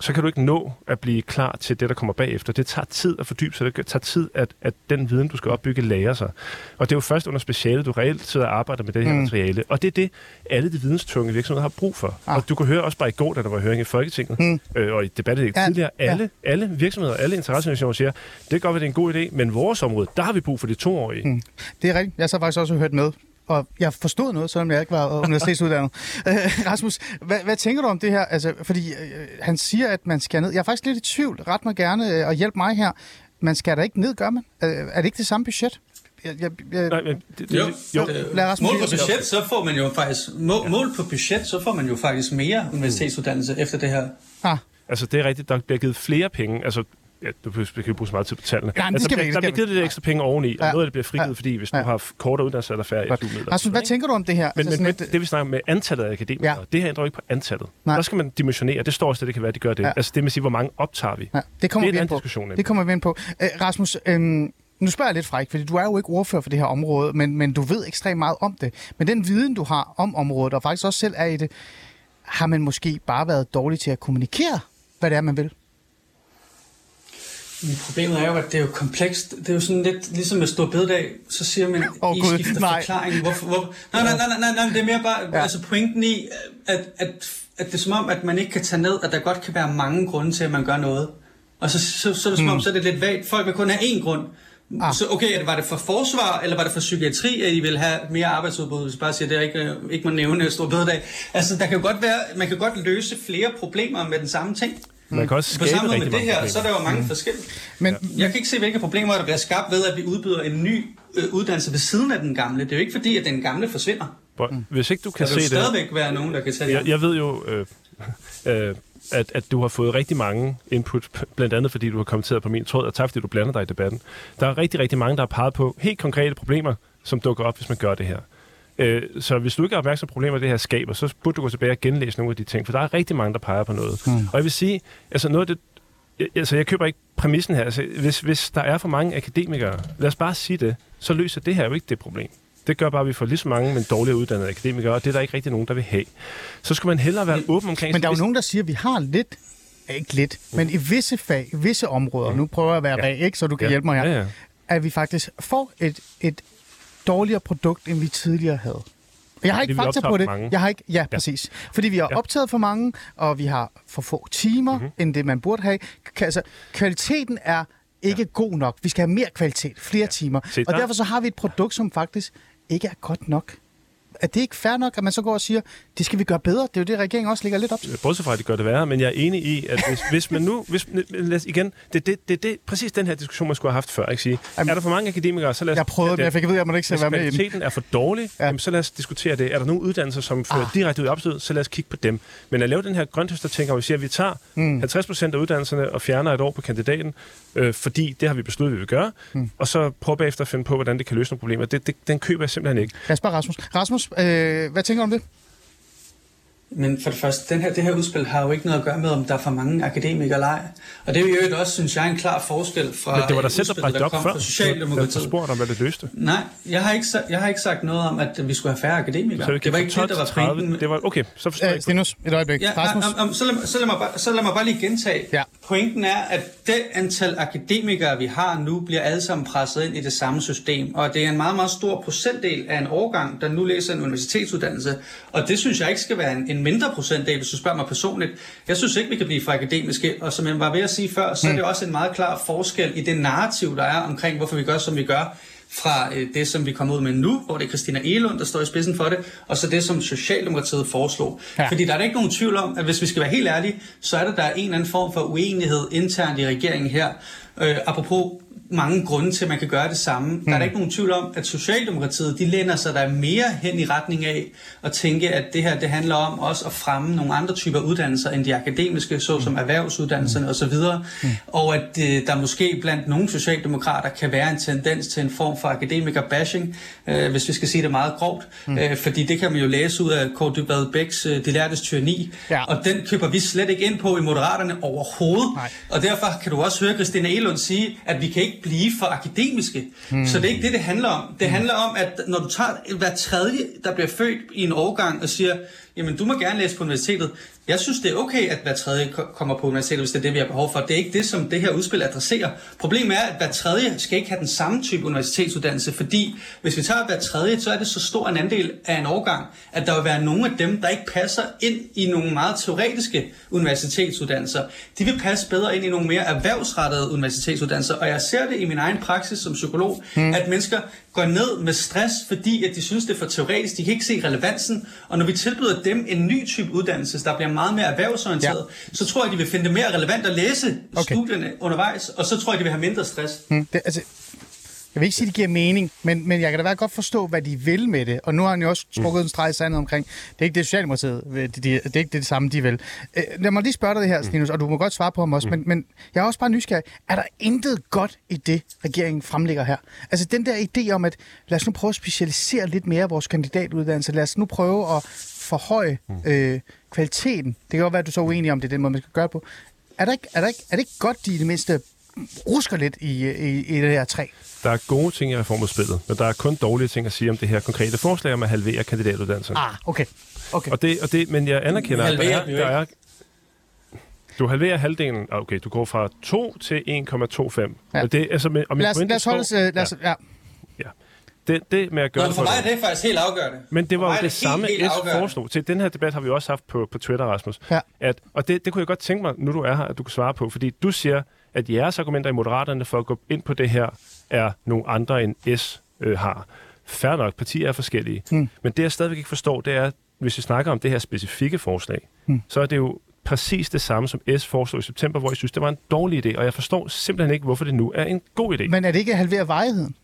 så kan du ikke nå at blive klar til det, der kommer bagefter. Det tager tid at fordybe sig, det tager tid, at, at den viden, du skal opbygge, lærer sig. Og det er jo først under speciale, du reelt sidder og arbejder med det her Mm. materiale. Og det er det, alle de videnstunge virksomheder har brug for. Ah. Og du kunne høre også bare i går, da der var høring i Folketinget, Mm. øh, og i debatten Ja, tidligere, ja. alle, alle virksomheder, alle interesseorganisationer siger, det kan godt være, det er en god idé, men vores område, der har vi brug for de toårige. Mm. Det er rigtigt. Jeg har så faktisk også hørt med. Og jeg forstod noget, selvom jeg ikke var universitetsuddannet. Øh, Rasmus, hvad, hvad tænker du om det her? Altså, fordi øh, han siger, at man skal ned. Jeg er faktisk lidt i tvivl. Ret mig gerne øh, og hjælp mig her. Man skal da ikke ned, gør man? Øh, er det ikke det samme budget? Jeg, jeg, jeg, Nej, men det, det, Jo, jo. det- Lad Rasmus mål på budget, så får man jo faktisk mål, mål på budget, så får man jo faktisk mere universitetsuddannelse efter det her. ah, Altså, det er rigtigt, der bliver givet flere penge. Altså, ja, du kan ikke bruge så meget tid på tallene. Nej, men det altså, skal der, vi ikke, der det skal bliver givet lidt ekstra penge oveni, og Ja. noget af det bliver frigivet, Ja. fordi hvis Ja. du har kortere uddannelse, er der færre Godt. SU-midler. Rasmus, hvad tænker du om det her? Men, altså, men, men det vi snakker med antallet af akademikere, Ja. det her ændrer jo ikke på antallet. Nej. Der skal man dimensionere. Det står også, at det kan være, at de gør det. Ja. Altså det med at sige, hvor mange optager vi. Ja, det kommer det er vi en ind anden på. diskussion. Det kommer vi ind på. Æ, Rasmus, øhm, nu spørger jeg lidt fræk, fordi du er jo ikke ordfører for det her område, men, men du ved ekstremt meget om det. Men den viden, du har om området, og faktisk også selv er i det, har man måske bare været dårlig til at kommunikere, hvad det er, man vil? Men problemet er jo, at det er jo komplekst. Det er jo sådan lidt ligesom med stor bededag, så siger man, oh, I skifter nej. forklaring. Hvorfor, hvor... nej, nej, nej, nej, nej, nej, det er mere bare, Ja. altså pointen i, at, at, at det er som om, at man ikke kan tage ned, at der godt kan være mange grunde til, at man gør noget. Og så, så, så er det som om, så er det lidt vagt. Folk vil kun have én grund. Ah. Så okay, var det for forsvar, eller var det for psykiatri, at I vil have mere arbejdsudbud, hvis bare siger, at det er ikke, ikke må nævne stor bededag. Altså, der kan jo godt være, man kan godt løse flere problemer med den samme ting. Man kan også På skabe samme måde med det her, så er der jo mange mm. forskellige. Men, Jeg kan ikke se, hvilke problemer der bliver skabt ved, at vi udbyder en ny øh, uddannelse ved siden af den gamle. Det er jo ikke fordi, at den gamle forsvinder. problemer. Hvis ikke du kan Der vil se det... stadigvæk være nogen, der kan tage Jeg, det. jeg ved jo, øh, øh, at, at du har fået rigtig mange input, blandt andet fordi du har kommenteret på min tråd, og tak fordi du blander dig i debatten. Der er rigtig, rigtig mange, der har peget på helt konkrete problemer, som dukker op, hvis man gør det her. Øh, så hvis du ikke er opmærksom på problemer, det her skaber, så burde du gå tilbage og genlæse nogle af de ting, for der er rigtig mange, der peger på noget. Mm. Og jeg vil sige, altså noget af det, altså jeg køber ikke præmissen her. Altså, hvis, hvis der er for mange akademikere, lad os bare sige det, så løser det her jo ikke det problem. Det gør bare, at vi får lige så mange, men dårligere uddannede akademikere, og det er der ikke rigtig nogen, der vil have. Så skulle man hellere være åben omkring... Men der er jo nogen, der siger, at vi har lidt, ikke lidt, men i visse fag, i visse områder, nu prøver jeg at være Ja. ikke, så du kan Ja. hjælpe mig her, Ja, ja. at vi faktisk får et, et dårligere produkt, end vi tidligere havde. Jeg har ikke fakta på det. mange. Jeg har ikke, ja, præcis. Fordi vi har Ja. optaget for mange, og vi har for få timer, Mhm. mm-hmm. end det man burde have. K- Altså, kvaliteten er ikke ja. god nok. Vi skal have mere kvalitet, flere ja. timer. Se, og der- derfor så har vi et produkt, som faktisk ikke er godt nok. Er det ikke fair nok, at man så går og siger, det skal vi gøre bedre? Det er jo det, regeringen også ligger lidt op til. Bortset fra, at det gør det værre, men jeg er enig i, at hvis, hvis man nu... Hvis, lad os igen, det er det, det, det, præcis den her diskussion, man skulle have haft før. Ikke sige, Jamen, er der for mange akademikere, så lad os... Jeg prøvede, men jeg fik at vide, at jeg måtte ikke selv være med i den. er for dårlig, Ja. ja. jamen, så lad os diskutere det. Er der nogle uddannelser, som fører Ah. direkte ud i opstød, så lad os kigge på dem. Men at lave den her grønthøster-ting, hvor vi siger, at vi tager mm. 50 procent af uddannelserne og fjerner et år på kandidaten, øh, fordi det har vi besluttet, vi vil gøre, mm. og så prøve bagefter at finde på, hvordan det kan løse nogle problemer. Det, det, den køber jeg simpelthen ikke. Lad os bare Rasmus. Rasmus, øh, hvad tænker du om det? Men for det første, den her, det her udspil har jo ikke noget at gøre med, om der er for mange akademikere eller ej. Og det er jo også, synes jeg, en klar forskel fra Men det var der selv, der bragte det op kom før. fra Socialdemokratiet. spurgte om, hvad det løste. Nej, jeg har, ikke, jeg har ikke sagt noget om, at vi skulle have færre akademikere. Så det gik var ikke 12 det, der var til 30. pointen. Det var, okay, så forstår jeg Øh, ikke. Stinus, et øjeblik. Ja, Rasmus? om, om, så, lad, mig- så, lad mig bare, så lad mig bare lige gentage. Ja. Pointen er, at det antal akademikere, vi har nu, bliver alle sammen presset ind i det samme system. Og det er en meget, meget stor procentdel af en årgang, der nu læser en universitetsuddannelse. Og det synes jeg ikke skal være en, en mindre procentdel, hvis du spørger mig personligt. Jeg synes ikke, vi kan blive for akademiske. Og som jeg var ved at sige før, så er det også en meget klar forskel i det narrativ, der er omkring, hvorfor vi gør, som vi gør fra øh, det, som vi kommer ud med nu, hvor det er Christina Elund, der står i spidsen for det, og så det, som Socialdemokratiet foreslog. Ja. Fordi der er da ikke nogen tvivl om, at hvis vi skal være helt ærlige, så er der, der er en eller anden form for uenighed internt i regeringen her. Øh, apropos mange grunde til, at man kan gøre det samme. Mm. Der er der ikke nogen tvivl om, at Socialdemokratiet, de læner sig der mere hen i retning af at tænke, at det her det handler om også at fremme nogle andre typer uddannelser end de akademiske, såsom mm. erhvervsuddannelserne mm. osv. Mm. Og at øh, der måske blandt nogle socialdemokrater kan være en tendens til en form for akademiker-bashing, øh, hvis vi skal sige det meget grovt. Mm. Øh, fordi det kan man jo læse ud af Kåre Dybvad Bæks øh, De lærtes tyranni, Ja. og den køber vi slet ikke ind på i Moderaterne overhovedet. Nej. Og derfor kan du også høre Christina Elund sige, at vi kan ikke blive for akademiske. Hmm. Så det er ikke det, det handler om. Det handler om, at når du tager hver tredje, der bliver født i en årgang og siger, jamen du må gerne læse på universitetet. Jeg synes, det er okay, at hver tredje ko- kommer på universitetet, hvis det er det, vi har behov for. Det er ikke det, som det her udspil adresserer. Problemet er, at hver tredje skal ikke have den samme type universitetsuddannelse, fordi hvis vi tager hver tredje, så er det så stor en andel af en årgang, at der vil være nogle af dem, der ikke passer ind i nogle meget teoretiske universitetsuddannelser. De vil passe bedre ind i nogle mere erhvervsrettede universitetsuddannelser, og jeg ser det i min egen praksis som psykolog, mm. at mennesker går ned med stress, fordi at de synes, det er for teoretisk, de kan ikke se relevansen, og når vi tilbyder dem en ny type uddannelse, der bliver meget mere erhvervsorienteret, ja. så tror jeg, de vil finde det mere relevant at læse Okay. studierne undervejs, og så tror jeg, de vil have mindre stress. Hmm, det, altså, jeg vil ikke sige, at det giver mening, men, men jeg kan da være godt forstå, hvad de vil med det. Og nu har han jo også trukket en streg i sandet omkring, det er ikke det Socialdemokratiet, det, det, det er ikke det samme, de vil. Øh, lad mig lige spørge dig det her, Stinus, og du må godt svare på ham også, men, men jeg er også bare nysgerrig. Er der intet godt i det, regeringen fremlægger her? Altså den der idé om, at lad os nu prøve at specialisere lidt mere vores kandidatuddannelse, lad os nu prøve at forhøje øh, kvaliteten. Det kan godt være, at du er så uenig om, det er den måde, man skal gøre på. Er, der ikke, er, der ikke, er det ikke godt, de i det mindste rusker lidt i, i, i det her træ? Der er gode ting i reformudspillet, men der er kun dårlige ting at sige om det her konkrete forslag om at halvere kandidatuddannelserne. Ah, okay. okay. Og det, og det, men jeg anerkender, at der er, der er... Du halverer halvdelen. Ah, Okay, du går fra 2 til 1,25. Ja. Ja. Og det, altså, med, og Lad os, lad os holde os... står- øh, Lad os, ja. Ja. Det, det med at gøre Nå, det for mig er det faktisk helt afgørende. Men det For var jo det, helt, samme, helt S afgørende. foreslog. Til den her debat har vi også haft på, på Twitter, Rasmus. Ja. At, og det, det kunne jeg godt tænke mig, nu du er her, at du kan svare på. Fordi du siger, at jeres argumenter i Moderaterne for at gå ind på det her, er nogle andre end S øh, har. Færre nok, partier er forskellige. Mm. Men det, jeg stadigvæk ikke forstår, det er, hvis vi snakker om det her specifikke forslag, mm. så er det jo præcis det samme, som S foreslog i september, hvor jeg synes, det var en dårlig idé. Og jeg forstår simpelthen ikke, hvorfor det nu er en god idé. Men er det ikke at halvere varigheden?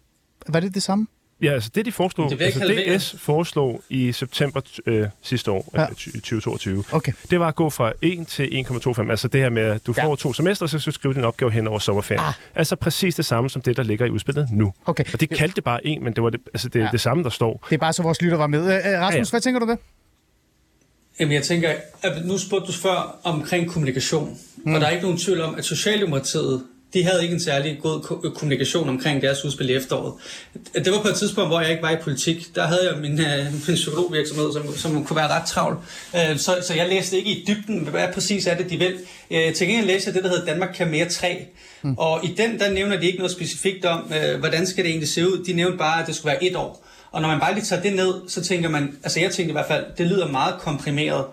Var det det samme? Ja, altså det de foreslog, Det altså det halvere. S foreslog i september øh, sidste år, Ja. ja. 2022, Okay. det var at gå fra 1 til 1,25. Altså det her med, at du Ja. får to semester, så skal du skrive din opgave hen over sommerferien. Ah. Altså præcis det samme som det, der ligger i udspillet nu. Okay. Og de kaldte det bare en, men det var det, altså det, Ja. det samme, der står. Det er bare så vores lytter var med. Øh, øh, Rasmus, ja. ja. hvad tænker du det? Jamen jeg tænker, at nu spurgte du før omkring kommunikation, mm. og der er ikke nogen tvivl om, at Socialdemokratiet, de havde ikke en særlig god ko- kommunikation omkring deres udspil i efteråret. Det var på et tidspunkt, hvor jeg ikke var i politik. Der havde jeg min, øh, min psykologvirksomhed, som, som kunne være ret travl. Øh, så, så jeg læste ikke i dybden, hvad præcis er det, de vil. Øh, til gengæld læste jeg det, der hedder Danmark kan mere 3. Mm. Og i den, der nævner de ikke noget specifikt om, øh, hvordan skal det egentlig se ud. De nævnte bare, at det skulle være et år. Og når man bare lige tager det ned, så tænker man, altså jeg tænker i hvert fald, det lyder meget komprimeret.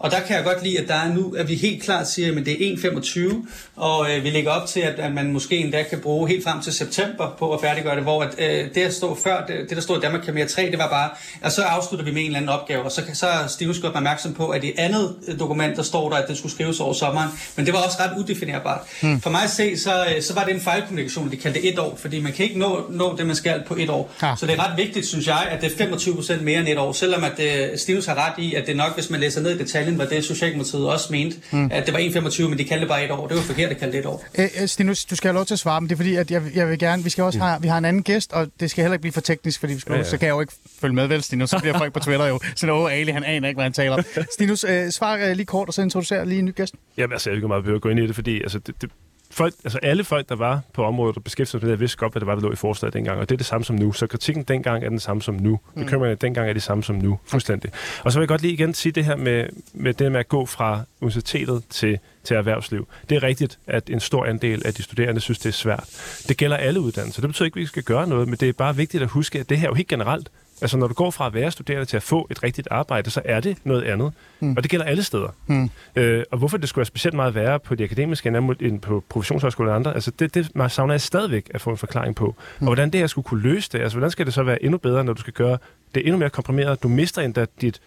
Og der kan jeg godt lide, at der er nu, at vi helt klart siger, at det er 1,25, og øh, vi lægger op til, at, at man måske endda kan bruge helt frem til september på at færdiggøre det, hvor at, øh, det, der stod før, det, det der stod i Danmark kan mere 3, det var bare, at så afslutter vi med en eller anden opgave, og så, så er Stivus godt opmærksom på, at i andet dokument, der står der, at det skulle skrives over sommeren, men det var også ret udefinerbart. Hmm. For mig at se, så, øh, så var det en fejlkommunikation, de kaldte det et år, fordi man kan ikke nå, nå det, man skal på et år. Ja. Så det er ret vigtigt, synes jeg, at det er 25% mere end et år, selvom at øh, Stivus har ret i, at det nok, hvis man læser ned i detaljen, var det Socialdemokratiet også mente, mm. at det var 1,25, men de kaldte det bare et år. Det var forkert at kalde det et år. Æ, Stinus, du skal have lov til at svare, men det er fordi, at jeg, jeg vil gerne, vi skal også have, vi har en anden gæst, og det skal heller ikke blive for teknisk, fordi vi skal, ja, ja. så kan jeg jo ikke følge med, vel, Stinus? Så bliver folk på Twitter jo. Så åh, Ali, han aner ikke, hvad han taler om. Stinus, øh, svar øh, lige kort, og så introducerer lige en ny gæst. Jamen, altså, jeg ikke meget behøve at gå ind i det, fordi altså, det, det, folk, altså alle folk, der var på området og beskæftigede sig med det, vidste godt, hvad det var, der lå i forslaget dengang. Og det er det samme som nu. Så kritikken dengang er den samme som nu. Mm. Bekymringen dengang er det samme som nu. Fuldstændig. Og så vil jeg godt lige igen sige det her med, med det med at gå fra universitetet til, til erhvervsliv. Det er rigtigt, at en stor andel af de studerende synes, det er svært. Det gælder alle uddannelser. Det betyder ikke, at vi skal gøre noget, men det er bare vigtigt at huske, at det her er jo helt generelt. Altså, når du går fra at være studerende til at få et rigtigt arbejde, så er det noget andet. Mm. Og det gælder alle steder. Mm. Øh, og hvorfor det skulle være specielt meget værre på de akademiske end på professionshøjskoler og andre, altså det, det man savner jeg stadigvæk at få en forklaring på. Mm. Og hvordan det her skulle kunne løse det, altså hvordan skal det så være endnu bedre, når du skal gøre det endnu mere komprimeret? Du mister endda dit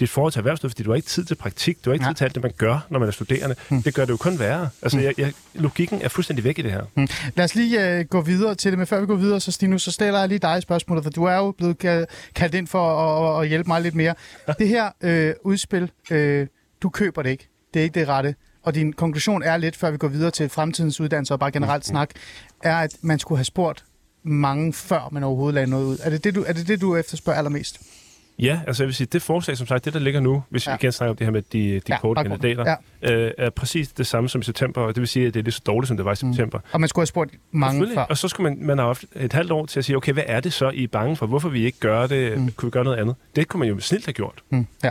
dit forhold til erhvervslivet, fordi du har ikke tid til praktik, du har ikke ja. tid til alt det, man gør, når man er studerende. Hmm. Det gør det jo kun værre. Altså, hmm. jeg, jeg, logikken er fuldstændig væk i det her. Hmm. Lad os lige uh, gå videre til det, men før vi går videre, så Stine, så stiller jeg lige dig spørgsmålet, for du er jo blevet kaldt ind for at, at hjælpe mig lidt mere. det her øh, udspil, øh, du køber det ikke. Det er ikke det rette. Og din konklusion er lidt, før vi går videre til fremtidens uddannelse og bare generelt snak, er, at man skulle have spurgt mange, før man overhovedet lagde noget ud. Er det det, du, er det, det, du efterspørger allermest? Ja, altså jeg vil sige, det forslag, som sagt, det der ligger nu, hvis ja. vi igen snakker om det her med de, de ja, korte kandidater, ja. øh, er præcis det samme som i september, og det vil sige, at det er lige så dårligt, som det var i mm. september. Og man skulle have spurgt mange før. Og så skulle man, man have haft et halvt år til at sige, okay, hvad er det så, I er bange for? Hvorfor vi ikke gøre det? Mm. Kunne vi gøre noget andet? Det kunne man jo snilt have gjort. Mm. Ja.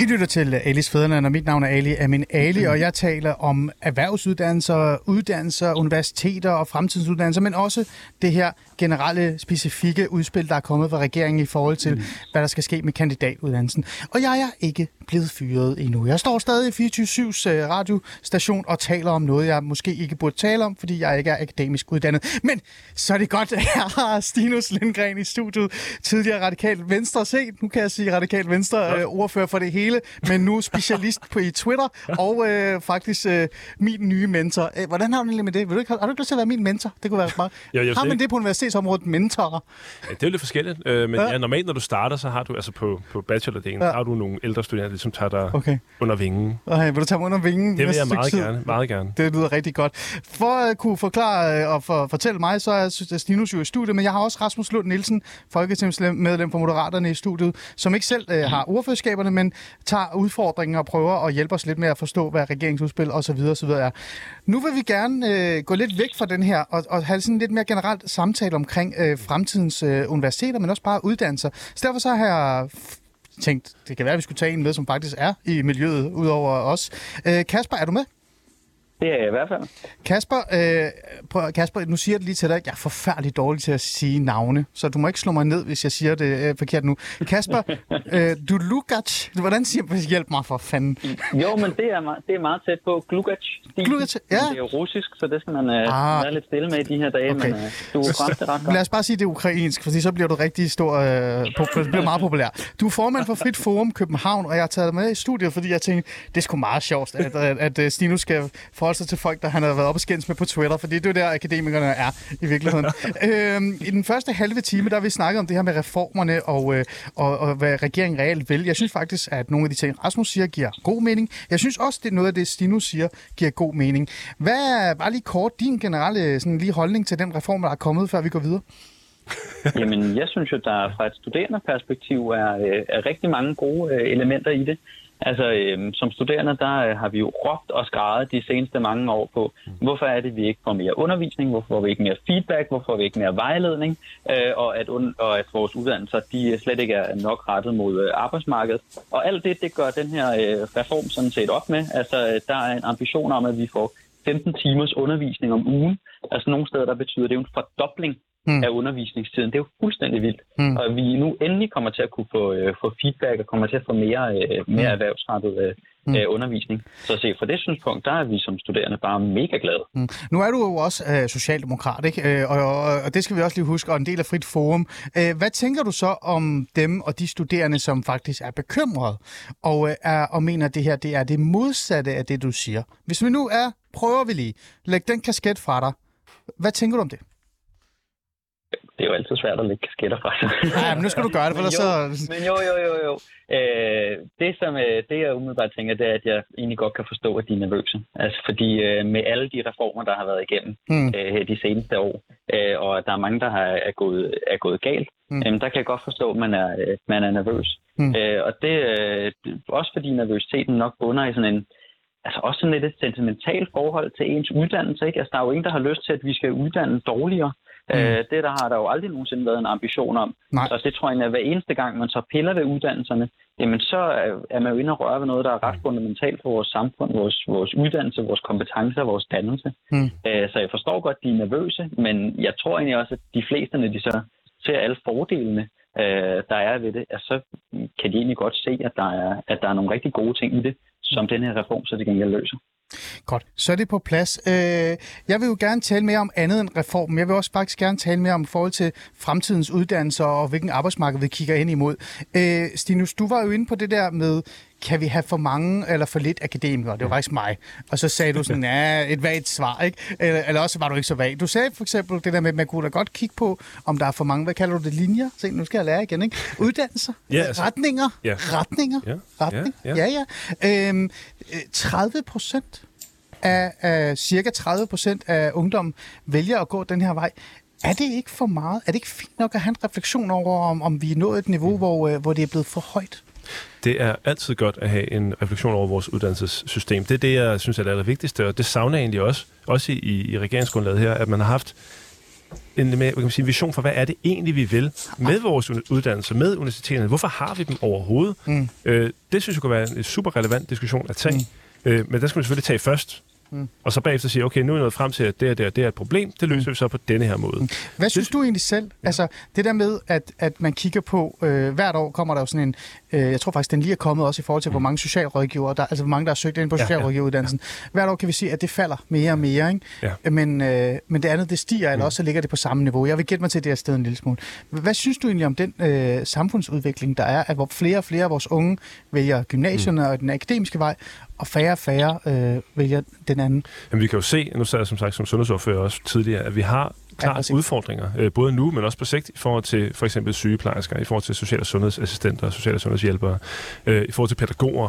I lytter til Alis Fæderland, og mit navn er Ali Amin Ali, og jeg taler om erhvervsuddannelser, uddannelser, universiteter og fremtidsuddannelser, men også det her generelle, specifikke udspil, der er kommet fra regeringen i forhold til, mm. hvad der skal ske med kandidatuddannelsen. Og jeg er ikke blevet fyret endnu. Jeg står stadig i 24-7's øh, radiostation og taler om noget, jeg måske ikke burde tale om, fordi jeg ikke er akademisk uddannet. Men så er det godt, at jeg har Stinus Lindgren i studiet, tidligere radikal venstre set. Nu kan jeg sige radikal venstre øh, ordfører for det hele, men nu specialist på i Twitter, og øh, faktisk øh, min nye mentor. Øh, hvordan har du det med det? Vil du ikke, har du ikke lyst til at være min mentor? Det kunne være smart. jo, jeg har man det på universitetsområdet, mentorer? Ja, det er jo lidt forskelligt, øh, men ja. Ja, normalt når du starter, så har du altså på, på bachelordelen, ja. har du nogle ældre studerende, som tager dig okay. under vingen. Okay, vil du tage mig under vingen? Det vil jeg meget gerne, meget gerne. Det lyder rigtig godt. For at kunne forklare øh, og for, fortælle mig, så er Stinus jo i studiet, men jeg har også Rasmus Lund Nielsen, folketingsmedlem for Moderaterne i studiet, som ikke selv øh, har ordførerskaberne, men tager udfordringen og prøver at hjælpe os lidt med at forstå, hvad regeringsudspil osv. osv. er. Nu vil vi gerne øh, gå lidt væk fra den her og, og have sådan lidt mere generelt samtale omkring øh, fremtidens øh, universiteter, men også bare uddannelser. Så derfor så har jeg tænkt, det kan være, at vi skulle tage en med, som faktisk er i miljøet, udover os. Øh, Kasper, er du med? Det er jeg i hvert fald. Kasper, øh, prøv, Kasper, nu siger jeg det lige til dig, at jeg er forfærdeligt dårlig til at sige navne, så du må ikke slå mig ned, hvis jeg siger det øh, forkert nu. Kasper, øh, du Lugac, hvordan siger man, hjælp mig for fanden? jo, men det er, meget, det er meget tæt på. Glugac. Glugac, ja. Det er jo russisk, så det skal man øh, ah. være lidt stille med i de her dage, okay. men øh, du det ret godt. Lad os bare sige, det er ukrainsk, fordi så bliver du rigtig stor, øh, på, bliver meget populær. Du er formand for Frit Forum København, og jeg har taget dig med i studiet, fordi jeg tænkte, det er sgu meget sjovt, at, at, at, at Stinus skal forholde sig til folk, der han har været op og skændes med på Twitter, fordi det er jo der, akademikerne er i virkeligheden. øhm, I den første halve time, der har vi snakket om det her med reformerne og, øh, og, og hvad regeringen reelt vil. Jeg synes faktisk, at nogle af de ting, Rasmus siger, giver god mening. Jeg synes også, det er noget af det, Stinus siger, giver god mening. Hvad er bare lige kort din generelle sådan, lige holdning til den reform, der er kommet, før vi går videre? Jamen, jeg synes jo, der fra et studerende perspektiv er, øh, er rigtig mange gode øh, elementer i det. Altså, øhm, som studerende, der øh, har vi jo råbt og skrevet de seneste mange år på, hvorfor er det, vi ikke får mere undervisning, hvorfor får vi ikke mere feedback, hvorfor får vi ikke mere vejledning, øh, og, at un- og at vores uddannelser, de slet ikke er nok rettet mod øh, arbejdsmarkedet. Og alt det, det gør den her øh, reform sådan set op med. Altså, der er en ambition om, at vi får 15 timers undervisning om ugen. Altså, nogle steder, der betyder det jo en fordobling mm. af undervisningstiden. Det er jo fuldstændig vildt. Mm. Og vi nu endelig kommer til at kunne få, øh, få feedback og kommer til at få mere, øh, mere mm. erhvervsrettet øh, mm. øh, undervisning. Så se, fra det synspunkt, der er vi som studerende bare mega glade. Mm. Nu er du jo også øh, socialdemokrat, ikke? Øh, og, og, og det skal vi også lige huske, og en del af Frit Forum. Øh, hvad tænker du så om dem og de studerende, som faktisk er bekymrede og, øh, er, og mener, at det her det er det modsatte af det, du siger? Hvis vi nu er, prøver vi lige, læg den kasket fra dig. Hvad tænker du om det? det er jo altid svært at lægge kasketter fra sig. Nej, men nu skal du gøre det, for så... Men jo, jo, jo, jo. Øh, det, som, øh, det, jeg umiddelbart tænker, det er, at jeg egentlig godt kan forstå, at de er nervøse. Altså, fordi øh, med alle de reformer, der har været igennem mm. øh, de seneste år, øh, og der er mange, der har, er, gået, er gået galt, mm. øh, der kan jeg godt forstå, at man er, øh, man er nervøs. Mm. Øh, og det øh, også fordi nervøsiteten nok bunder i sådan en altså også sådan lidt et sentimentalt forhold til ens uddannelse. Ikke? Altså, der er jo ingen, der har lyst til, at vi skal uddanne dårligere. Mm. Øh, det der har der jo aldrig nogensinde været en ambition om. Nej. Så det tror jeg, at hver eneste gang, man så piller ved uddannelserne, jamen så er man jo inde og røre ved noget, der er ret mm. fundamentalt for vores samfund, vores, vores uddannelse, vores kompetencer, vores dannelse. Mm. Øh, så jeg forstår godt, at de er nervøse, men jeg tror egentlig også, at de fleste, når de så ser alle fordelene, øh, der er ved det, at så kan de egentlig godt se, at der, er, at der er nogle rigtig gode ting i det, som den her reform så det gengæld løser. Godt, så er det på plads. Øh, jeg vil jo gerne tale mere om andet end reformen. Jeg vil også faktisk gerne tale mere om forhold til fremtidens uddannelser og hvilken arbejdsmarked vi kigger ind imod. Øh, Stinus, du var jo inde på det der med, kan vi have for mange eller for lidt akademikere? Det var faktisk mig. Og så sagde du sådan, ja, et vagt svar, ikke? Eller, eller også var du ikke så vag. Du sagde for eksempel det der med, at man kunne da godt kigge på, om der er for mange, hvad kalder du det, linjer? Se, nu skal jeg lære igen, ikke? Uddannelser? Ja, altså, retninger? Ja. Retninger? Ja. Retning? Ja, ja. ja, ja. Øhm, 30 procent af, af cirka 30 procent af ungdommen vælger at gå den her vej. Er det ikke for meget? Er det ikke fint nok at have en refleksion over, om, om vi er nået et niveau, mm. hvor, øh, hvor det er blevet for højt? Det er altid godt at have en refleksion over vores uddannelsessystem. Det er det, jeg synes er det allervigtigste, og det savner jeg egentlig også, også i, i regeringsgrundlaget her, at man har haft en med, kan man sige, vision for, hvad er det egentlig, vi vil med vores uddannelser, med universiteterne. Hvorfor har vi dem overhovedet? Mm. Øh, det synes jeg kunne være en super relevant diskussion at tage. Mm. Øh, men der skal man selvfølgelig tage først. Mm. Og så bagefter sige, okay, nu er vi nået frem til, at det og det, og det er et problem. Det løser mm. vi så på denne her måde. Mm. Hvad synes du egentlig selv? Ja. Altså, det der med, at, at man kigger på, øh, hvert år kommer der jo sådan en, øh, jeg tror faktisk, den lige er kommet også i forhold til, mm. hvor mange socialrådgiver, der, altså hvor mange, der har søgt ind på ja, socialrådgiveruddannelsen. Ja. Hvert år kan vi se, at det falder mere og mere, ikke? Ja. Men, øh, men det andet, det stiger, mm. eller også så ligger det på samme niveau. Jeg vil gætte mig til, det her sted en lille smule. Hvad synes du egentlig om den øh, samfundsudvikling, der er, at hvor flere og flere af vores unge vælger gymnasierne mm. og den akademiske vej, og færre og færre øh, vælger den anden. Jamen, vi kan jo se, nu sagde jeg som sagt som sundhedsordfører også tidligere, at vi har klart ja, udfordringer, øh, både nu, men også på sigt, i forhold til for eksempel sygeplejersker, i forhold til social- og sundhedsassistenter, social- og sundhedshjælpere, øh, i forhold til pædagoger.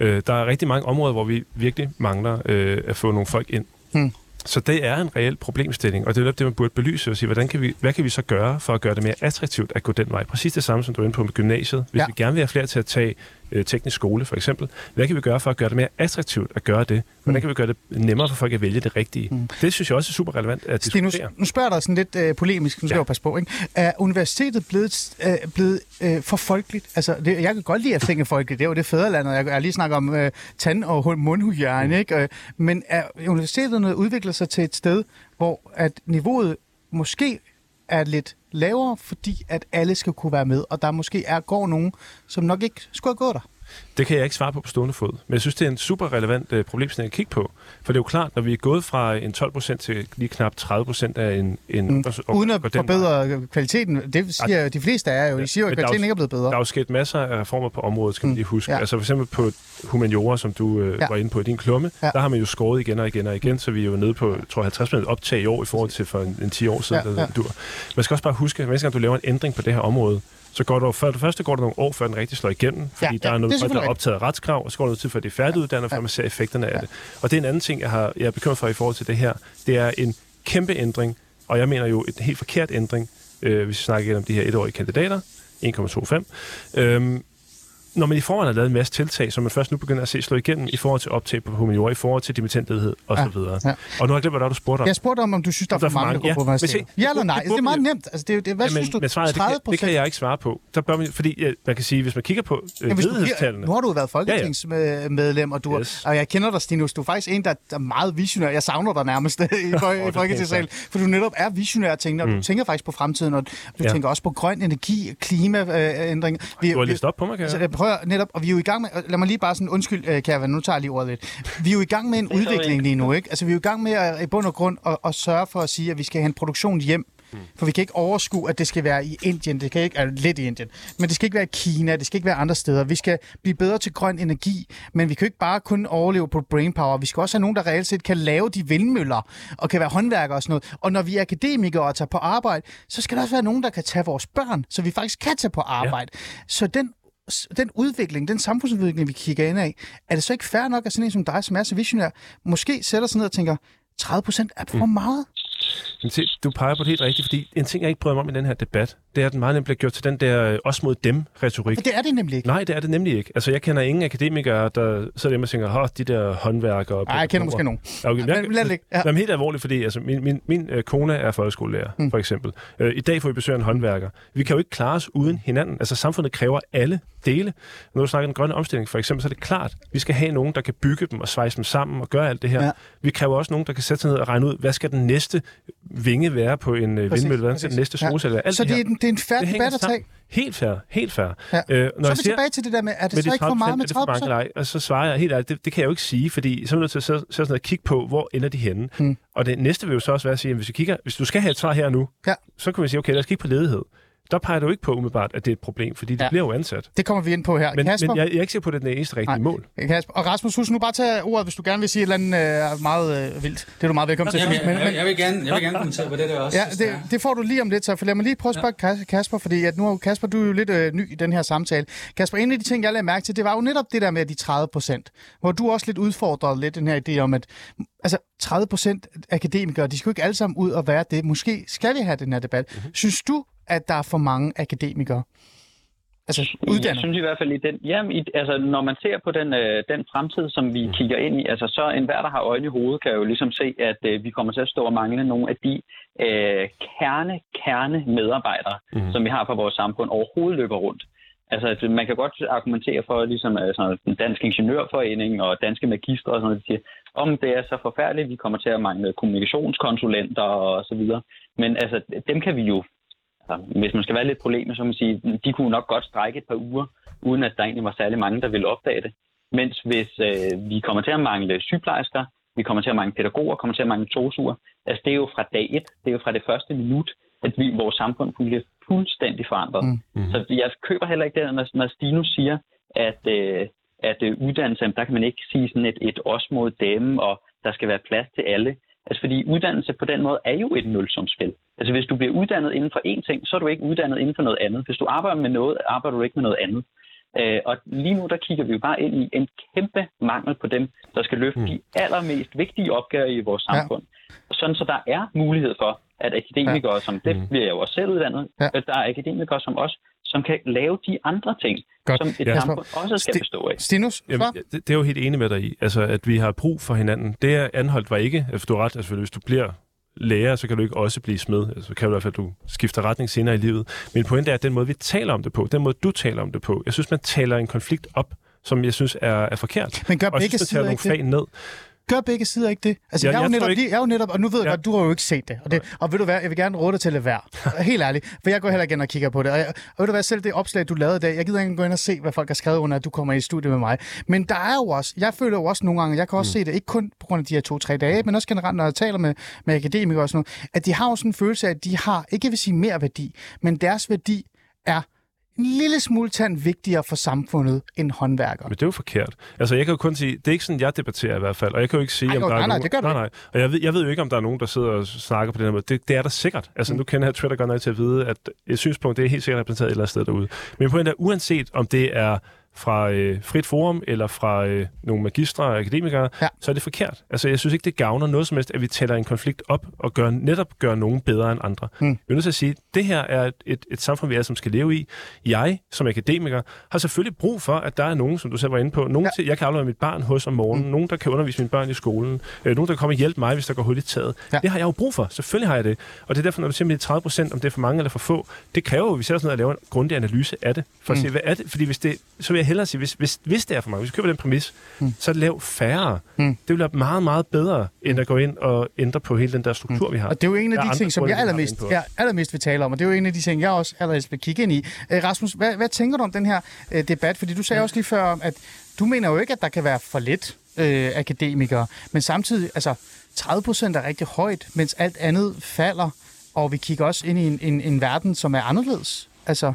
Øh, der er rigtig mange områder, hvor vi virkelig mangler øh, at få nogle folk ind. Hmm. Så det er en reel problemstilling, og det er det, man burde belyse og sige, hvordan kan vi, hvad kan vi så gøre for at gøre det mere attraktivt at gå den vej? Præcis det samme, som du er inde på med gymnasiet. Hvis ja. vi gerne vil have flere til at tage øh, teknisk skole for eksempel, hvad kan vi gøre for at gøre det mere attraktivt at gøre det? Hvordan mm. kan vi gøre det nemmere for folk at vælge det rigtige? Mm. Det synes jeg også er super relevant at diskutere. Stig, nu, spørger dig sådan lidt øh, polemisk, nu skal ja. jeg passe på. Ikke? Er universitetet blevet, øh, blevet øh, for folkeligt? Altså, det, jeg kan godt lide at tænke folkeligt, det er jo det fædrelandet. Jeg, jeg lige snakker om øh, tand- og mundhygiejne, mm. ikke? Men er universitetet udvikler sig til et sted, hvor at niveauet måske er lidt lavere, fordi at alle skal kunne være med, og der måske er går nogen, som nok ikke skulle have gået der. Det kan jeg ikke svare på på stående fod. Men jeg synes, det er en super relevant uh, problemstilling at kigge på. For det er jo klart, når vi er gået fra en 12% til lige knap 30% af en... en mm. og, Uden at forbedre vej. kvaliteten. Det siger ja, de fleste er jo. De siger jo, at kvaliteten ikke er blevet bedre. Der er jo sket masser af reformer på området, skal mm. man lige huske. Ja. Altså for eksempel på humaniora, som du uh, ja. var inde på i din klumme, ja. der har man jo skåret igen og igen og igen, så vi er jo nede på, tror 50 optag i år i forhold til for en, en 10 år siden. Ja, ja. Man skal også bare huske, at hver gang du laver en ændring på det her område, så går der for det første går der nogle år, før den rigtig slår igennem, fordi ja, der ja, er noget, der er optaget retskrav, og så går der noget tid, før det er færdiguddannet, ja, før man ser effekterne ja. af det. Og det er en anden ting, jeg, har, jeg er bekymret for i forhold til det her. Det er en kæmpe ændring, og jeg mener jo et helt forkert ændring, øh, hvis vi snakker igen om de her etårige kandidater, 1,25. Øhm, når man i forvejen har lavet en masse tiltag, som man først nu begynder at se slå igennem i forhold til optag på humaniora, i forhold til dimittentledighed osv. Ja, Ja, videre. ja. ja. Og nu har jeg glemt, hvad du spurgte om. Jeg spurgte om, om du synes, der er der for mange, der går på Ja, men universitetet. Ja eller det- nej? det Det, det er meget nemt. Altså, det, er det, hvad Ja, synes du? men, men svaret, det, 30 kan, det kan jeg ikke svare på. Der bør man, fordi øh, man kan sige, hvis man kigger på øh, Ja, ledighedstallene... nu har du været folketingsmedlem, og, du, Yes. og jeg kender dig, Stinus. Du er faktisk en, der er meget visionær. Jeg savner dig nærmest i, for, i Folketingssalen, for du netop er visionær tænker, og du tænker faktisk på fremtiden, og du Ja. tænker også på grøn energi, klimaændring. Vi, Du har læst op på mig, kan Altså, jeg? Prøver netop, og vi er jo i gang med, lad mig lige bare sådan, undskyld, øh, Kære, nu tager jeg lige ordet lidt. Vi er jo i gang med en udvikling lige nu, ikke? Altså, vi er jo i gang med at, i bund og grund at, at sørge for at sige, at vi skal have en produktion hjem. For vi kan ikke overskue, at det skal være i Indien, det kan ikke, altså lidt i Indien, men det skal ikke være i Kina, det skal ikke være andre steder. Vi skal blive bedre til grøn energi, men vi kan jo ikke bare kun overleve på brainpower. Vi skal også have nogen, der reelt set kan lave de vindmøller, og kan være håndværkere og sådan noget. Og når vi er akademikere og tager på arbejde, så skal der også være nogen, der kan tage vores børn, så vi faktisk kan tage på arbejde. Ja. Så den den udvikling, den samfundsudvikling, vi kigger ind af, er det så ikke fair nok, at sådan en som dig, som er så visionær, måske sætter sig ned og tænker, 30 procent er for meget? Men se, du peger på det helt rigtigt, fordi en ting, jeg ikke bryder mig om i den her debat, det er, at den meget nemt bliver gjort til den der øh, os mod dem-retorik. For det er det nemlig ikke. Nej, det er det nemlig ikke. Altså, jeg kender ingen akademikere, der sidder hjemme og tænker, Hå, de der håndværkere... Nej, jeg kender måske nogen. Okay, Men lad det ligge. Ja. Jamen, helt alvorligt, fordi altså, min, min, min øh, kone er folkeskolelærer, mm. for eksempel. Øh, I dag får vi besøg af en håndværker. Vi kan jo ikke klare os uden hinanden. Altså, samfundet kræver alle dele. Når du snakker den grønne omstilling, for eksempel, så er det klart, vi skal have nogen, der kan bygge dem og svejse dem sammen og gøre alt det her. Ja. Vi kræver også nogen, der kan sætte sig ned og regne ud, hvad skal den næste vinge være på en øh, vindmølle, hvad skal den næste Ja. solcelle være. Alt Så det, det her. er, en, det er en færre debat at tage. Helt fair, helt fair. Ja. Øh, Så er vi tilbage til det der med, er det med så ikke for meget med er det 30 for mange eller ej? Og så svarer jeg helt ærligt, det, det kan jeg jo ikke sige, fordi så er vi nødt til at sætte sætte os ned og kigge på, hvor ender de henne. Hmm. Og det næste vil jo så også være at sige, at hvis, vi kigger, hvis du skal have et svar her nu, Ja. så kan vi sige, okay, lad os kigge på ledighed. Der peger du ikke på umiddelbart, at det er et problem, fordi de Ja. bliver jo ansat. Det kommer vi ind på her. Men, Kasper, men jeg, jeg er ikke sikker på, at det er den eneste rigtige Nej. mål. Kasper. Og Rasmus, husk nu bare tage ordet, hvis du gerne vil sige et eller andet øh, meget øh, vildt. Det er du meget velkommen til. Jamen, jeg, Men- jeg, men- jeg, vil gerne, jeg vil gerne kommentere på det der også. Ja, det det, det får du lige om lidt, så for lad mig lige prøve at spørge ja. Kasper, fordi at nu er Kasper, du er jo lidt øh, ny i den her samtale. Kasper, en af de ting, jeg lagde mærke til, det var jo netop det der med de 30 procent, hvor du også lidt udfordrede lidt den her idé om, at altså 30 procent akademikere, de skal jo ikke alle sammen ud og være det. Måske skal vi have den her debat. Mhm. Mm-hmm. Synes du, at der er for mange akademikere? Altså Jeg uddannet? synes i hvert fald, i den, jamen, i, altså, når man ser på den, øh, den fremtid, som vi kigger ind i, altså, så enhver, der har øjne i hovedet, kan jo ligesom se, at øh, vi kommer til at stå og mangle nogle af de øh, kerne, kerne medarbejdere, mm. som vi har på vores samfund, overhovedet løber rundt. Altså, man kan godt argumentere for, ligesom altså, den danske ingeniørforening og danske magister og sådan noget, de siger, om det er så forfærdeligt, vi kommer til at mangle kommunikationskonsulenter og så videre. Men altså, dem kan vi jo hvis man skal være lidt polemisk, så kan man sige, de kunne nok godt strække et par uger, uden at der egentlig var særlig mange, der ville opdage det. Mens hvis øh, vi kommer til at mangle sygeplejersker, vi kommer til at mangle pædagoger, kommer til at mangle tosuger, altså det er jo fra dag et, det er jo fra det første minut, at vi, vores samfund bliver fuldstændig forandret. Mm. Mm. Så jeg køber heller ikke det, når, når Stinus siger, at, øh, at øh, uddannelse, der kan man ikke sige sådan et, et os mod dem, og der skal være plads til alle. Altså fordi uddannelse på den måde er jo et nulsumsspil. Altså hvis du bliver uddannet inden for én ting, så er du ikke uddannet inden for noget andet. Hvis du arbejder med noget, arbejder du ikke med noget andet. Øh, og lige nu der kigger vi jo bare ind i en kæmpe mangel på dem, der skal løfte mm. de allermest vigtige opgaver i vores Ja. samfund. Sådan så der er mulighed for, at akademikere, ja. som det bliver jeg jo også selv uddannet, Ja. ja. at der er akademikere som os, som kan lave de andre ting, Godt. som et Ja. samfund også skal Sti- bestå af. Stinus, Jamen, det, er jo helt enig med dig i. Altså, at vi har brug for hinanden. Det er anholdt var ikke, altså, du har ret, altså, hvis du bliver lærer, så kan du ikke også blive smed. Altså, kan du i hvert fald, at du skifter retning senere i livet. Min pointe er, at den måde, vi taler om det på, den måde, du taler om det på, jeg synes, man taler en konflikt op, som jeg synes er, er forkert. Men gør og begge synes, man sider taler nogle ikke det? fag ned. Gør begge sider ikke det? Altså, Ja, jeg, er jo jeg netop, tror ikke- jeg er jo netop, og nu ved jeg Ja. godt, du har jo ikke set det. Og, det, og ved du hvad, jeg vil gerne råde dig til at lade være. Helt ærligt. For jeg går heller igen og kigger på det. Og, jeg, og ved du hvad, selv det opslag, du lavede i dag, jeg gider ikke engang gå ind og se, hvad folk har skrevet under, at du kommer i studiet med mig. Men der er jo også, jeg føler jo også nogle gange, jeg kan også mm. se det, ikke kun på grund af de her to-tre dage, men også generelt, når jeg taler med, med akademikere og sådan noget, at de har jo sådan en følelse af, at de har, ikke vil sige mere værdi, men deres værdi er en lille smule tand vigtigere for samfundet end håndværkere. Men det er jo forkert. Altså, jeg kan jo kun sige, det er ikke sådan, jeg debatterer i hvert fald, og jeg kan jo ikke sige, Ej, om jo, der nej, er nej, nogen... det gør nej, nej. Og jeg ved, jeg ved jo ikke, om der er nogen, der sidder og snakker på den her måde. Det, det er der sikkert. Altså, mm. nu kender jeg Twitter godt nok til at vide, at et synspunkt, det er helt sikkert repræsenteret et eller andet sted derude. Men pointen er, uanset om det er fra øh, Frit Forum eller fra øh, nogle magistre og akademikere, Ja. så er det forkert. Altså, jeg synes ikke, det gavner noget som helst, at vi tæller en konflikt op og gør, netop gør nogen bedre end andre. Mm. Vi er nødt til at sige, det her er et, et, et samfund, vi alle som skal leve i. Jeg, som akademiker, har selvfølgelig brug for, at der er nogen, som du selv var inde på, nogen Ja. til, jeg kan aflevere mit barn hos om morgenen, mm. nogen, der kan undervise mine børn i skolen, øh, nogen, der kommer og hjælpe mig, hvis der går hul i taget. Ja. Det har jeg jo brug for. Selvfølgelig har jeg det. Og det er derfor, når du siger de 30 procent, om det er for mange eller for få, det kræver jo, at vi sætter os ned og laver en grundig analyse af det. For at Mm. se, hvad er det? Fordi hvis det, så vil jeg hellere sige, hvis, hvis, hvis det er for mange, hvis vi køber den præmis, mm. så lav færre. Mm. Mm. Det vil være meget, meget bedre, end at gå ind og ændre på hele den der struktur, vi har. Og det er jo en af er de ting, som jeg allermest, ja, allermest vil tale om, og det er jo en af de ting, jeg også allerede vil kigge ind i. Øh, Rasmus, hvad, hvad tænker du om den her øh, debat? Fordi du sagde også lige før, at du mener jo ikke, at der kan være for lidt øh, akademikere, men samtidig, altså 30 procent er rigtig højt, mens alt andet falder, og vi kigger også ind i en, en, en verden, som er anderledes. Altså,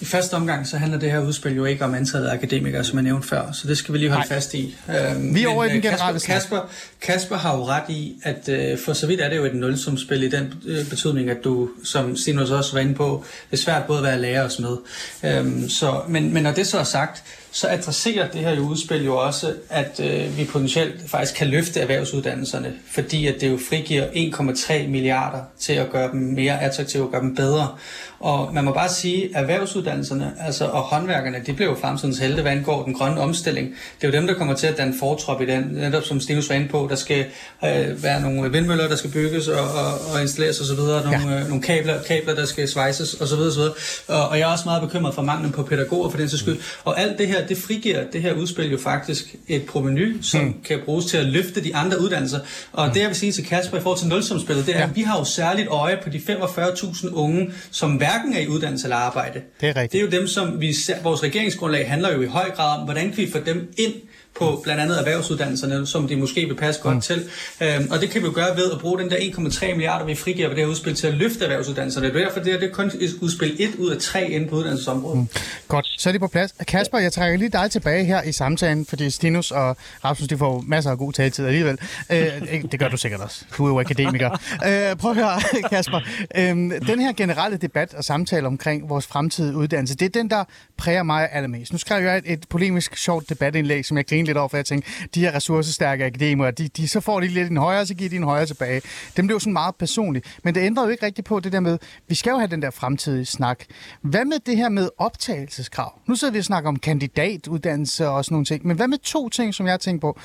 i første omgang, så handler det her udspil jo ikke om antallet af akademikere, som jeg nævnte før, så det skal vi lige holde Nej. fast i. Øhm, Vi er men, over i den øh, generelle Kasper, Kasper, Kasper har jo ret i, at øh, for så vidt er det jo et nulsumspil i den øh, betydning, at du, som Stinus også var inde på, det er svært både at være lærer og smed. Øhm, så, men, men når det så er sagt, så adresserer det her jo udspil jo også, at øh, vi potentielt faktisk kan løfte erhvervsuddannelserne, fordi at det jo frigiver 1,3 milliarder til at gøre dem mere attraktive og gøre dem bedre. Og man må bare sige, at erhvervsuddannelserne altså, og håndværkerne, de bliver jo fremtidens helte, hvad angår den grønne omstilling. Det er jo dem, der kommer til at danne fortrop i den, netop som Stenus var inde på, der skal øh, være nogle vindmøller, der skal bygges og, og, og installeres osv., nogle, ja. øh, nogle kabler, kabler, der skal svejses osv. osv. Og, og jeg er også meget bekymret for manglen på pædagoger for den sags skyld. Og alt det her, det frigiver det her udspil jo faktisk et proveny, som mm. kan bruges til at løfte de andre uddannelser. Og det jeg vil sige til Kasper i forhold til nulsumspillet, det er, ja. at vi har jo særligt øje på de 45.000 unge, som hverken er i uddannelse eller arbejde. Det er rigtigt. Det er jo dem, som vi ser, vores regeringsgrundlag handler jo i høj grad om, hvordan kan vi få dem ind på blandt andet erhvervsuddannelserne, som de måske vil passe godt mm. til. Øhm, og det kan vi jo gøre ved at bruge den der 1,3 milliarder, vi frigiver ved det her udspil til at løfte erhvervsuddannelserne. Det er derfor, det, her, det er kun et udspil 1 ud af 3 inde på uddannelsesområdet. Mm. Godt, så er det på plads. Kasper, jeg trækker lige dig tilbage her i samtalen, fordi Stinus og Rasmus, de får masser af god taletid alligevel. Øh, det gør du sikkert også. Du er jo akademiker. Øh, prøv at høre, Kasper. Øh, den her generelle debat og samtale omkring vores fremtidige uddannelse, det er den, der præger mig allermest. Nu skrev jeg et, et polemisk, sjovt debatindlæg, som jeg griner lidt over, for jeg tænkte, de her ressourcestærke akademikere, de, de, så får de lidt en højere, så giver de en højere tilbage. Dem blev sådan meget personligt. Men det ændrer jo ikke rigtigt på det der med, vi skal jo have den der fremtidige snak. Hvad med det her med optagelseskrav? Nu sidder vi og snakker om kandidatuddannelse og sådan nogle ting. Men hvad med to ting, som jeg tænker på?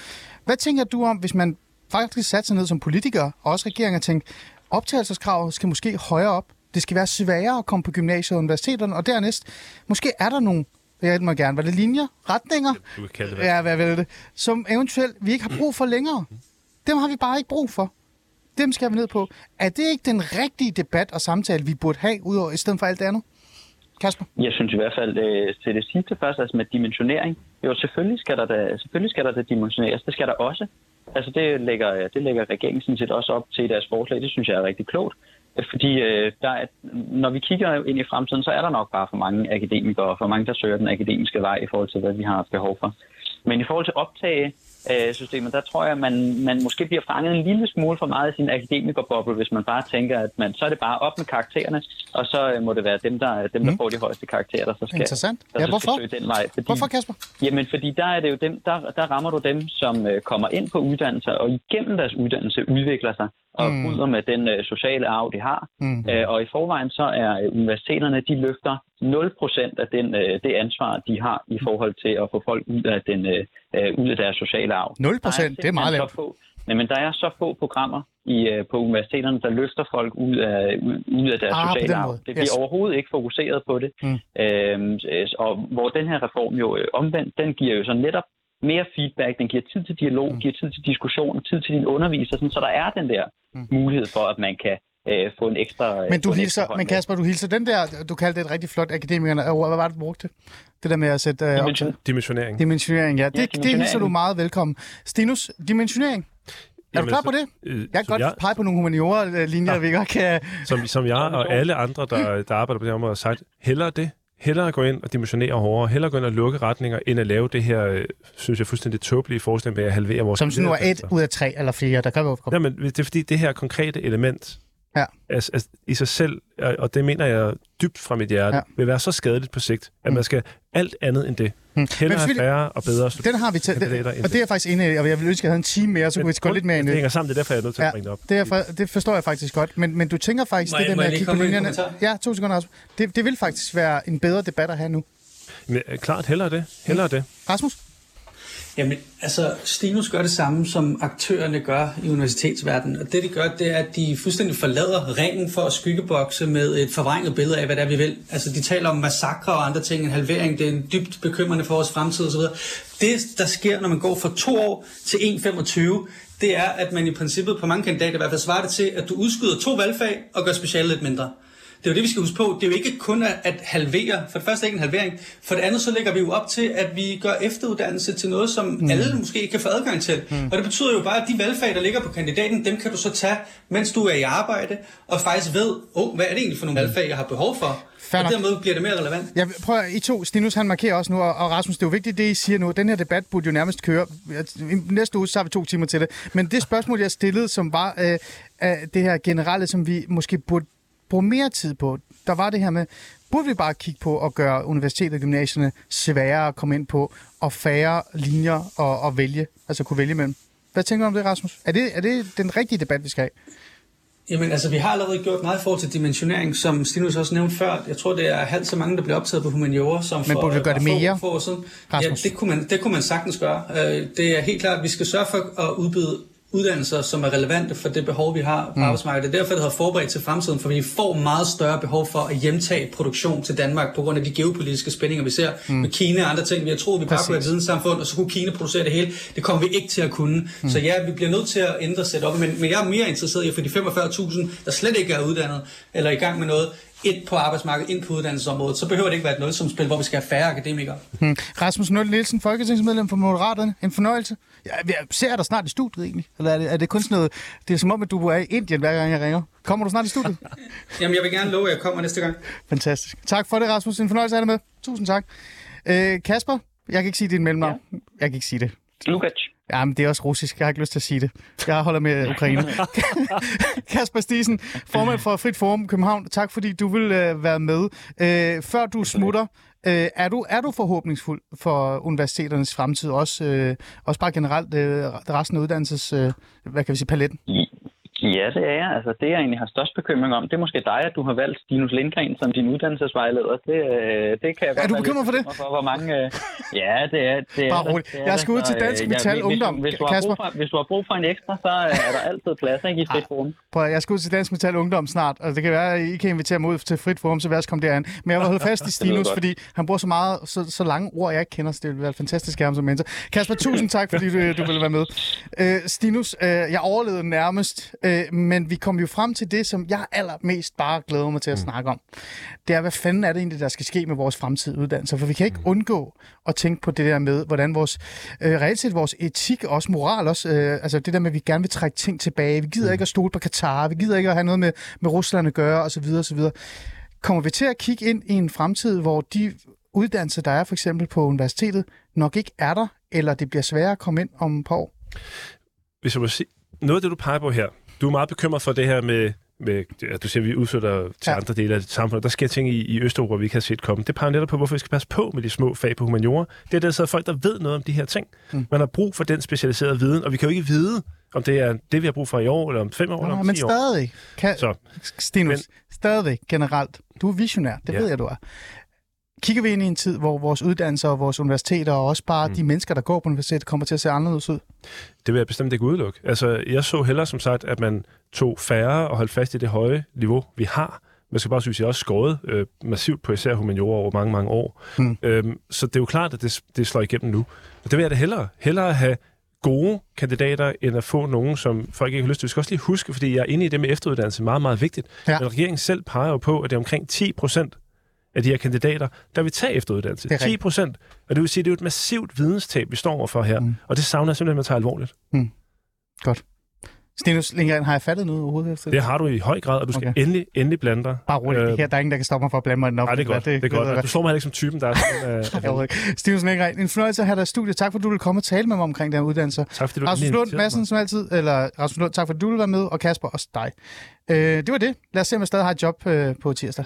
Hvad tænker du om, hvis man faktisk satte sig ned som politiker, og også regeringen, og tænkte, optagelseskravet skal måske højere op. Det skal være sværere at komme på gymnasiet og universiteterne, og dernæst, måske er der nogle, jeg må gerne, var det linjer, retninger, Du kan kalde det, hvad ja, hvad ved det, som eventuelt vi ikke har brug for længere. Dem har vi bare ikke brug for. Dem skal vi ned på. Er det ikke den rigtige debat og samtale, vi burde have, udover i stedet for alt det andet? Kasper? Jeg synes i hvert fald øh, til det sidste først, altså med dimensionering. Jo, selvfølgelig skal der da, selvfølgelig skal der da dimensioneres. Det skal der også. Altså det lægger, det lægger regeringen sådan set også op til i deres forslag. Det synes jeg er rigtig klogt. Fordi øh, der er, når vi kigger ind i fremtiden, så er der nok bare for mange akademikere og for mange, der søger den akademiske vej i forhold til, hvad vi har behov for. Men i forhold til optage øh, systemet, der tror jeg, at man, man måske bliver fanget en lille smule for meget i sin akademikerboble, hvis man bare tænker, at man, så er det bare op med karaktererne, og så øh, må det være dem, der, dem, der Mm. får de højeste karakterer, der så skal, Interessant. der Ja, så hvorfor? skal søge den vej. Fordi, Hvorfor, Kasper? Jamen, fordi der er det jo dem, der, der rammer du dem, som øh, kommer ind på uddannelser, og igennem deres uddannelse udvikler sig, og Mm. mm. bryder med den øh, sociale arv, de har. Mm. Øh, og i forvejen så er øh, universiteterne, de løfter 0% af den, øh, det ansvar, de har i forhold til at få folk ud af, den, øh, øh, ud af deres sociale arv. 0 Der er procent, det er meget lavt. få- Nej, men der er så få programmer i, øh, på universiteterne, der løfter folk ud af, ud, ud af deres Ah, sociale arv. Det bliver Yes. overhovedet ikke fokuseret på det. Mm. Øhm, øh, og hvor den her reform jo øh, omvendt, den giver jo så netop mere feedback, den giver tid til dialog, Mm. giver tid til diskussion, tid til din underviser, sådan, så der er den der Mm. mulighed for, at man kan øh, få en ekstra... øh, Men du hilser, ekstra men. Kasper, du hilser den der, du kaldte det et rigtig flot akademikerne, hvad var det, du brugte? Det der med at sætte øh, op Dimension- Dimensionering. dimensionering, ja. Det, det dimensionering. hilser du meget velkommen. Stinus, dimensionering. Er du klar på så- det? Øh, Jeg kan godt jeg, pege på nogle humaniora-linjer, vi godt kan... som, som jeg og alle andre, der, der arbejder på det her område, har sagt, hellere det. Hellere gå ind og dimensionere hårdere. Hellere gå ind og lukke retninger, end at lave det her, øh, synes jeg, fuldstændig tåbelige forslag med at halvere vores... Som sådan nu er et ud af tre eller fire, der kan jo komme. Jamen, det er fordi, det her konkrete element Ja. altså, altså, i sig selv, og og det mener jeg dybt fra mit hjerte, Ja. ja. vil være så skadeligt på sigt, at Mm. man skal alt andet end det. Hmm. Hellere Men færre og bedre Den har vi taget, end og det er jeg faktisk enig i, og jeg vil ønske, at jeg havde en time mere, så kunne vi gå lidt mere ind i Det hænger sammen, det er derfor, jeg er nødt til at bringe det op. det, er, for, det forstår jeg faktisk godt, men, men du tænker faktisk, Må det jeg- der med at kigge på linjerne... Ja, to sekunder, Rasmus. Det, det vil faktisk være en bedre debat at have nu. Men, øh, klart, hellere det. Hellere det. Rasmus? Jamen, altså, Stinus gør det samme, som aktørerne gør i universitetsverdenen. Og det, de gør, det er, at de fuldstændig forlader ringen for at skyggebokse med et forvrænget billede af, hvad det er, vi vil. Altså, de taler om massakre og andre ting, en halvering, det er en dybt bekymrende for vores fremtid osv. Det, der sker, når man går fra to år til 1,25, det er, at man i princippet på mange kandidater i hvert fald svarer det til, at du udskyder to valgfag og gør specialet lidt mindre. Det er jo det, vi skal huske på. Det er jo ikke kun at, halvere. For det første er ikke en halvering. For det andet, så lægger vi jo op til, at vi gør efteruddannelse til noget, som mm. alle måske ikke kan få adgang til. Mm. Og det betyder jo bare, at de valgfag, der ligger på kandidaten, dem kan du så tage, mens du er i arbejde, og faktisk ved, oh, hvad er det egentlig for nogle valgfag, jeg har behov for? Fair og dermed bliver det mere relevant. Jeg prøver, I to, Stinus han markerer også nu, og, og Rasmus, det er jo vigtigt, det I siger nu. Den her debat burde jo nærmest køre. Næste uge, så har vi to timer til det. Men det spørgsmål, jeg stillede, som var øh, det her generelle, som vi måske burde bruge mere tid på, der var det her med, burde vi bare kigge på at gøre universitetet og gymnasierne sværere at komme ind på, og færre linjer at, at vælge, altså kunne vælge mellem. Hvad tænker du om det, Rasmus? Er det, er det den rigtige debat, vi skal have? Jamen altså, vi har allerede gjort meget i forhold til dimensionering, som Stinus også nævnte før. Jeg tror, det er halvt så mange, der bliver optaget på humaniora, som Men for, burde vi gøre det få- mere, få siden. Ja, det kunne, man, det kunne man sagtens gøre. Øh, Det er helt klart, at vi skal sørge for at udbyde uddannelser, som er relevante for det behov, vi har på mm. arbejdsmarkedet. Det er derfor, det har forberedt til fremtiden, for vi får meget større behov for at hjemtage produktion til Danmark på grund af de geopolitiske spændinger, vi ser mm. med Kina og andre ting. Vi har troet, vi bare kunne have et videnssamfund, og så kunne Kina producere det hele. Det kommer vi ikke til at kunne. Mm. Så ja, vi bliver nødt til at ændre setup, men, men jeg er mere interesseret i at få de 45.000, der slet ikke er uddannet, eller i gang med noget, ind på arbejdsmarkedet, ind på uddannelsesområdet. Så behøver det ikke være et nulsumspil, hvor vi skal have færre akademikere. Hmm. Rasmus Nul Nielsen, folketingsmedlem for Moderaterne. En fornøjelse. Ja, jeg ser dig snart i studiet egentlig. Eller er det, er det kun sådan noget... Det er som om, at du er i Indien, hver gang jeg ringer. Kommer du snart i studiet? Jamen, jeg vil gerne love, at jeg kommer næste gang. Fantastisk. Tak for det, Rasmus. En fornøjelse at have dig med. Tusind tak. Øh, Kasper, jeg kan ikke sige dit mellemnavn. Ja. Jeg kan ikke sige det. Lukac. Jamen, det er også russisk. Jeg har ikke lyst til at sige det. Jeg holder med Ukraine. Kasper Stisen, formand for Frit Forum København. Tak, fordi du vil øh, være med. Øh, før du smutter, øh, er, du, er du forhåbningsfuld for universiteternes fremtid? Også, øh, også bare generelt øh, resten af uddannelses... Øh, hvad kan vi sige, paletten? Ja, det er jeg. Altså, det, jeg egentlig har størst bekymring om, det er måske dig, at du har valgt Stinus Lindgren som din uddannelsesvejleder. Det, øh, det kan jeg godt Er du bekymret for det? For, hvor mange, øh, ja, det er det. Er Bare der. roligt. Det er Jeg skal ud til Så, øh, Dansk ja, Metal hvis- Ungdom, Hvis, hvis, du Kasper. brug for, hvis du har brug for en ekstra, så øh, er der altid plads ikke, i frit forum. Prøv, jeg skal ud til Dansk Metal Ungdom snart, og det kan være, at I kan invitere mig ud til frit forum, så jeg også komme derind. Men jeg vil holde fast i Stinus, fordi han bruger så meget, så, så lange ord, jeg ikke kender, så det vil være fantastisk ham som mentor. Kasper, tusind tak, fordi du, du ville være med. Øh, Stinus, øh, jeg overlevede nærmest, øh, men vi kom jo frem til det, som jeg allermest bare glæder mig til at Mm. snakke om. Det er, hvad fanden er det egentlig, der skal ske med vores fremtidige uddannelser? For vi kan ikke Mm. undgå at tænke på det der med, hvordan vores, øh, reelt set vores etik og også moral også, øh, altså det der med, at vi gerne vil trække ting tilbage. Vi gider Mm. ikke at stole på Katar, vi gider ikke at have noget med, med Rusland at gøre, osv. osv. Kommer vi til at kigge ind i en fremtid, hvor de uddannelser, der er for eksempel på universitetet, nok ikke er der, eller det bliver sværere at komme ind om et par år? Hvis jeg må sige, noget af det, du peger på her, du er meget bekymret for det her med, med at du siger, at vi udflytter til Ja. andre dele af samfundet. Der sker ting i, i Østeuropa, vi ikke har set komme. Det peger netop på, hvorfor vi skal passe på med de små fag på humaniora. Det er, der sidder folk, der ved noget om de her ting. Mm. Man har brug for den specialiserede viden, og vi kan jo ikke vide, om det er det, vi har brug for i år, eller om fem år, eller Nå, om men ti år. stadig, kan, Så Stinus, men, Men- stadig generelt, du er visionær, det Ja. ved jeg, du er. Kigger vi ind i en tid, hvor vores uddannelser og vores universiteter, og også bare mm. De mennesker, der går på universitetet, kommer til at se anderledes ud? Det vil jeg bestemt ikke udelukke. Altså, jeg så hellere som sagt, at man tog færre og holdt fast i det høje niveau, vi har. Man skal bare synes, at jeg også skåret øh, massivt på især humaniora over mange, mange år. Mm. Øhm, så det er jo klart, at det, det slår igennem nu. Og det vil jeg da hellere. Hellere have gode kandidater, end at få nogen, som folk ikke har lyst til. Vi skal også lige huske, fordi jeg er inde i det med efteruddannelse, meget, meget vigtigt. Ja. Men regeringen selv peger jo på, at det er omkring 10 procent af de her kandidater, der vil tage efteruddannelse. Det er 10 rigtigt. procent. Og det vil sige, at det er et massivt videnstab, vi står overfor her. Mm. Mm. Og det savner jeg simpelthen, at man tager alvorligt. Stinus Lindgren, har jeg fattet noget overhovedet Det har du i høj grad, og du skal Okay. endelig, endelig blande dig. Bare roligt, Øh, øh, her, der er ingen, der kan stoppe mig for at blande mig den Nej, offentlige det er godt. Det, det er godt. jeg Du slår mig ikke som typen, der er sådan, ikke. Stinus Lindgren, en fornøjelse at have dig i studiet. Tak, for at du ville komme og tale med mig omkring den uddannelse. Tak fordi du Rasmus Lund Madsen, som altid, eller Rasmus Lund, tak for at du ville være med, og Kasper, også dig. Øh, det var det. Lad os se, om jeg stadig har et job øh, på tirsdag.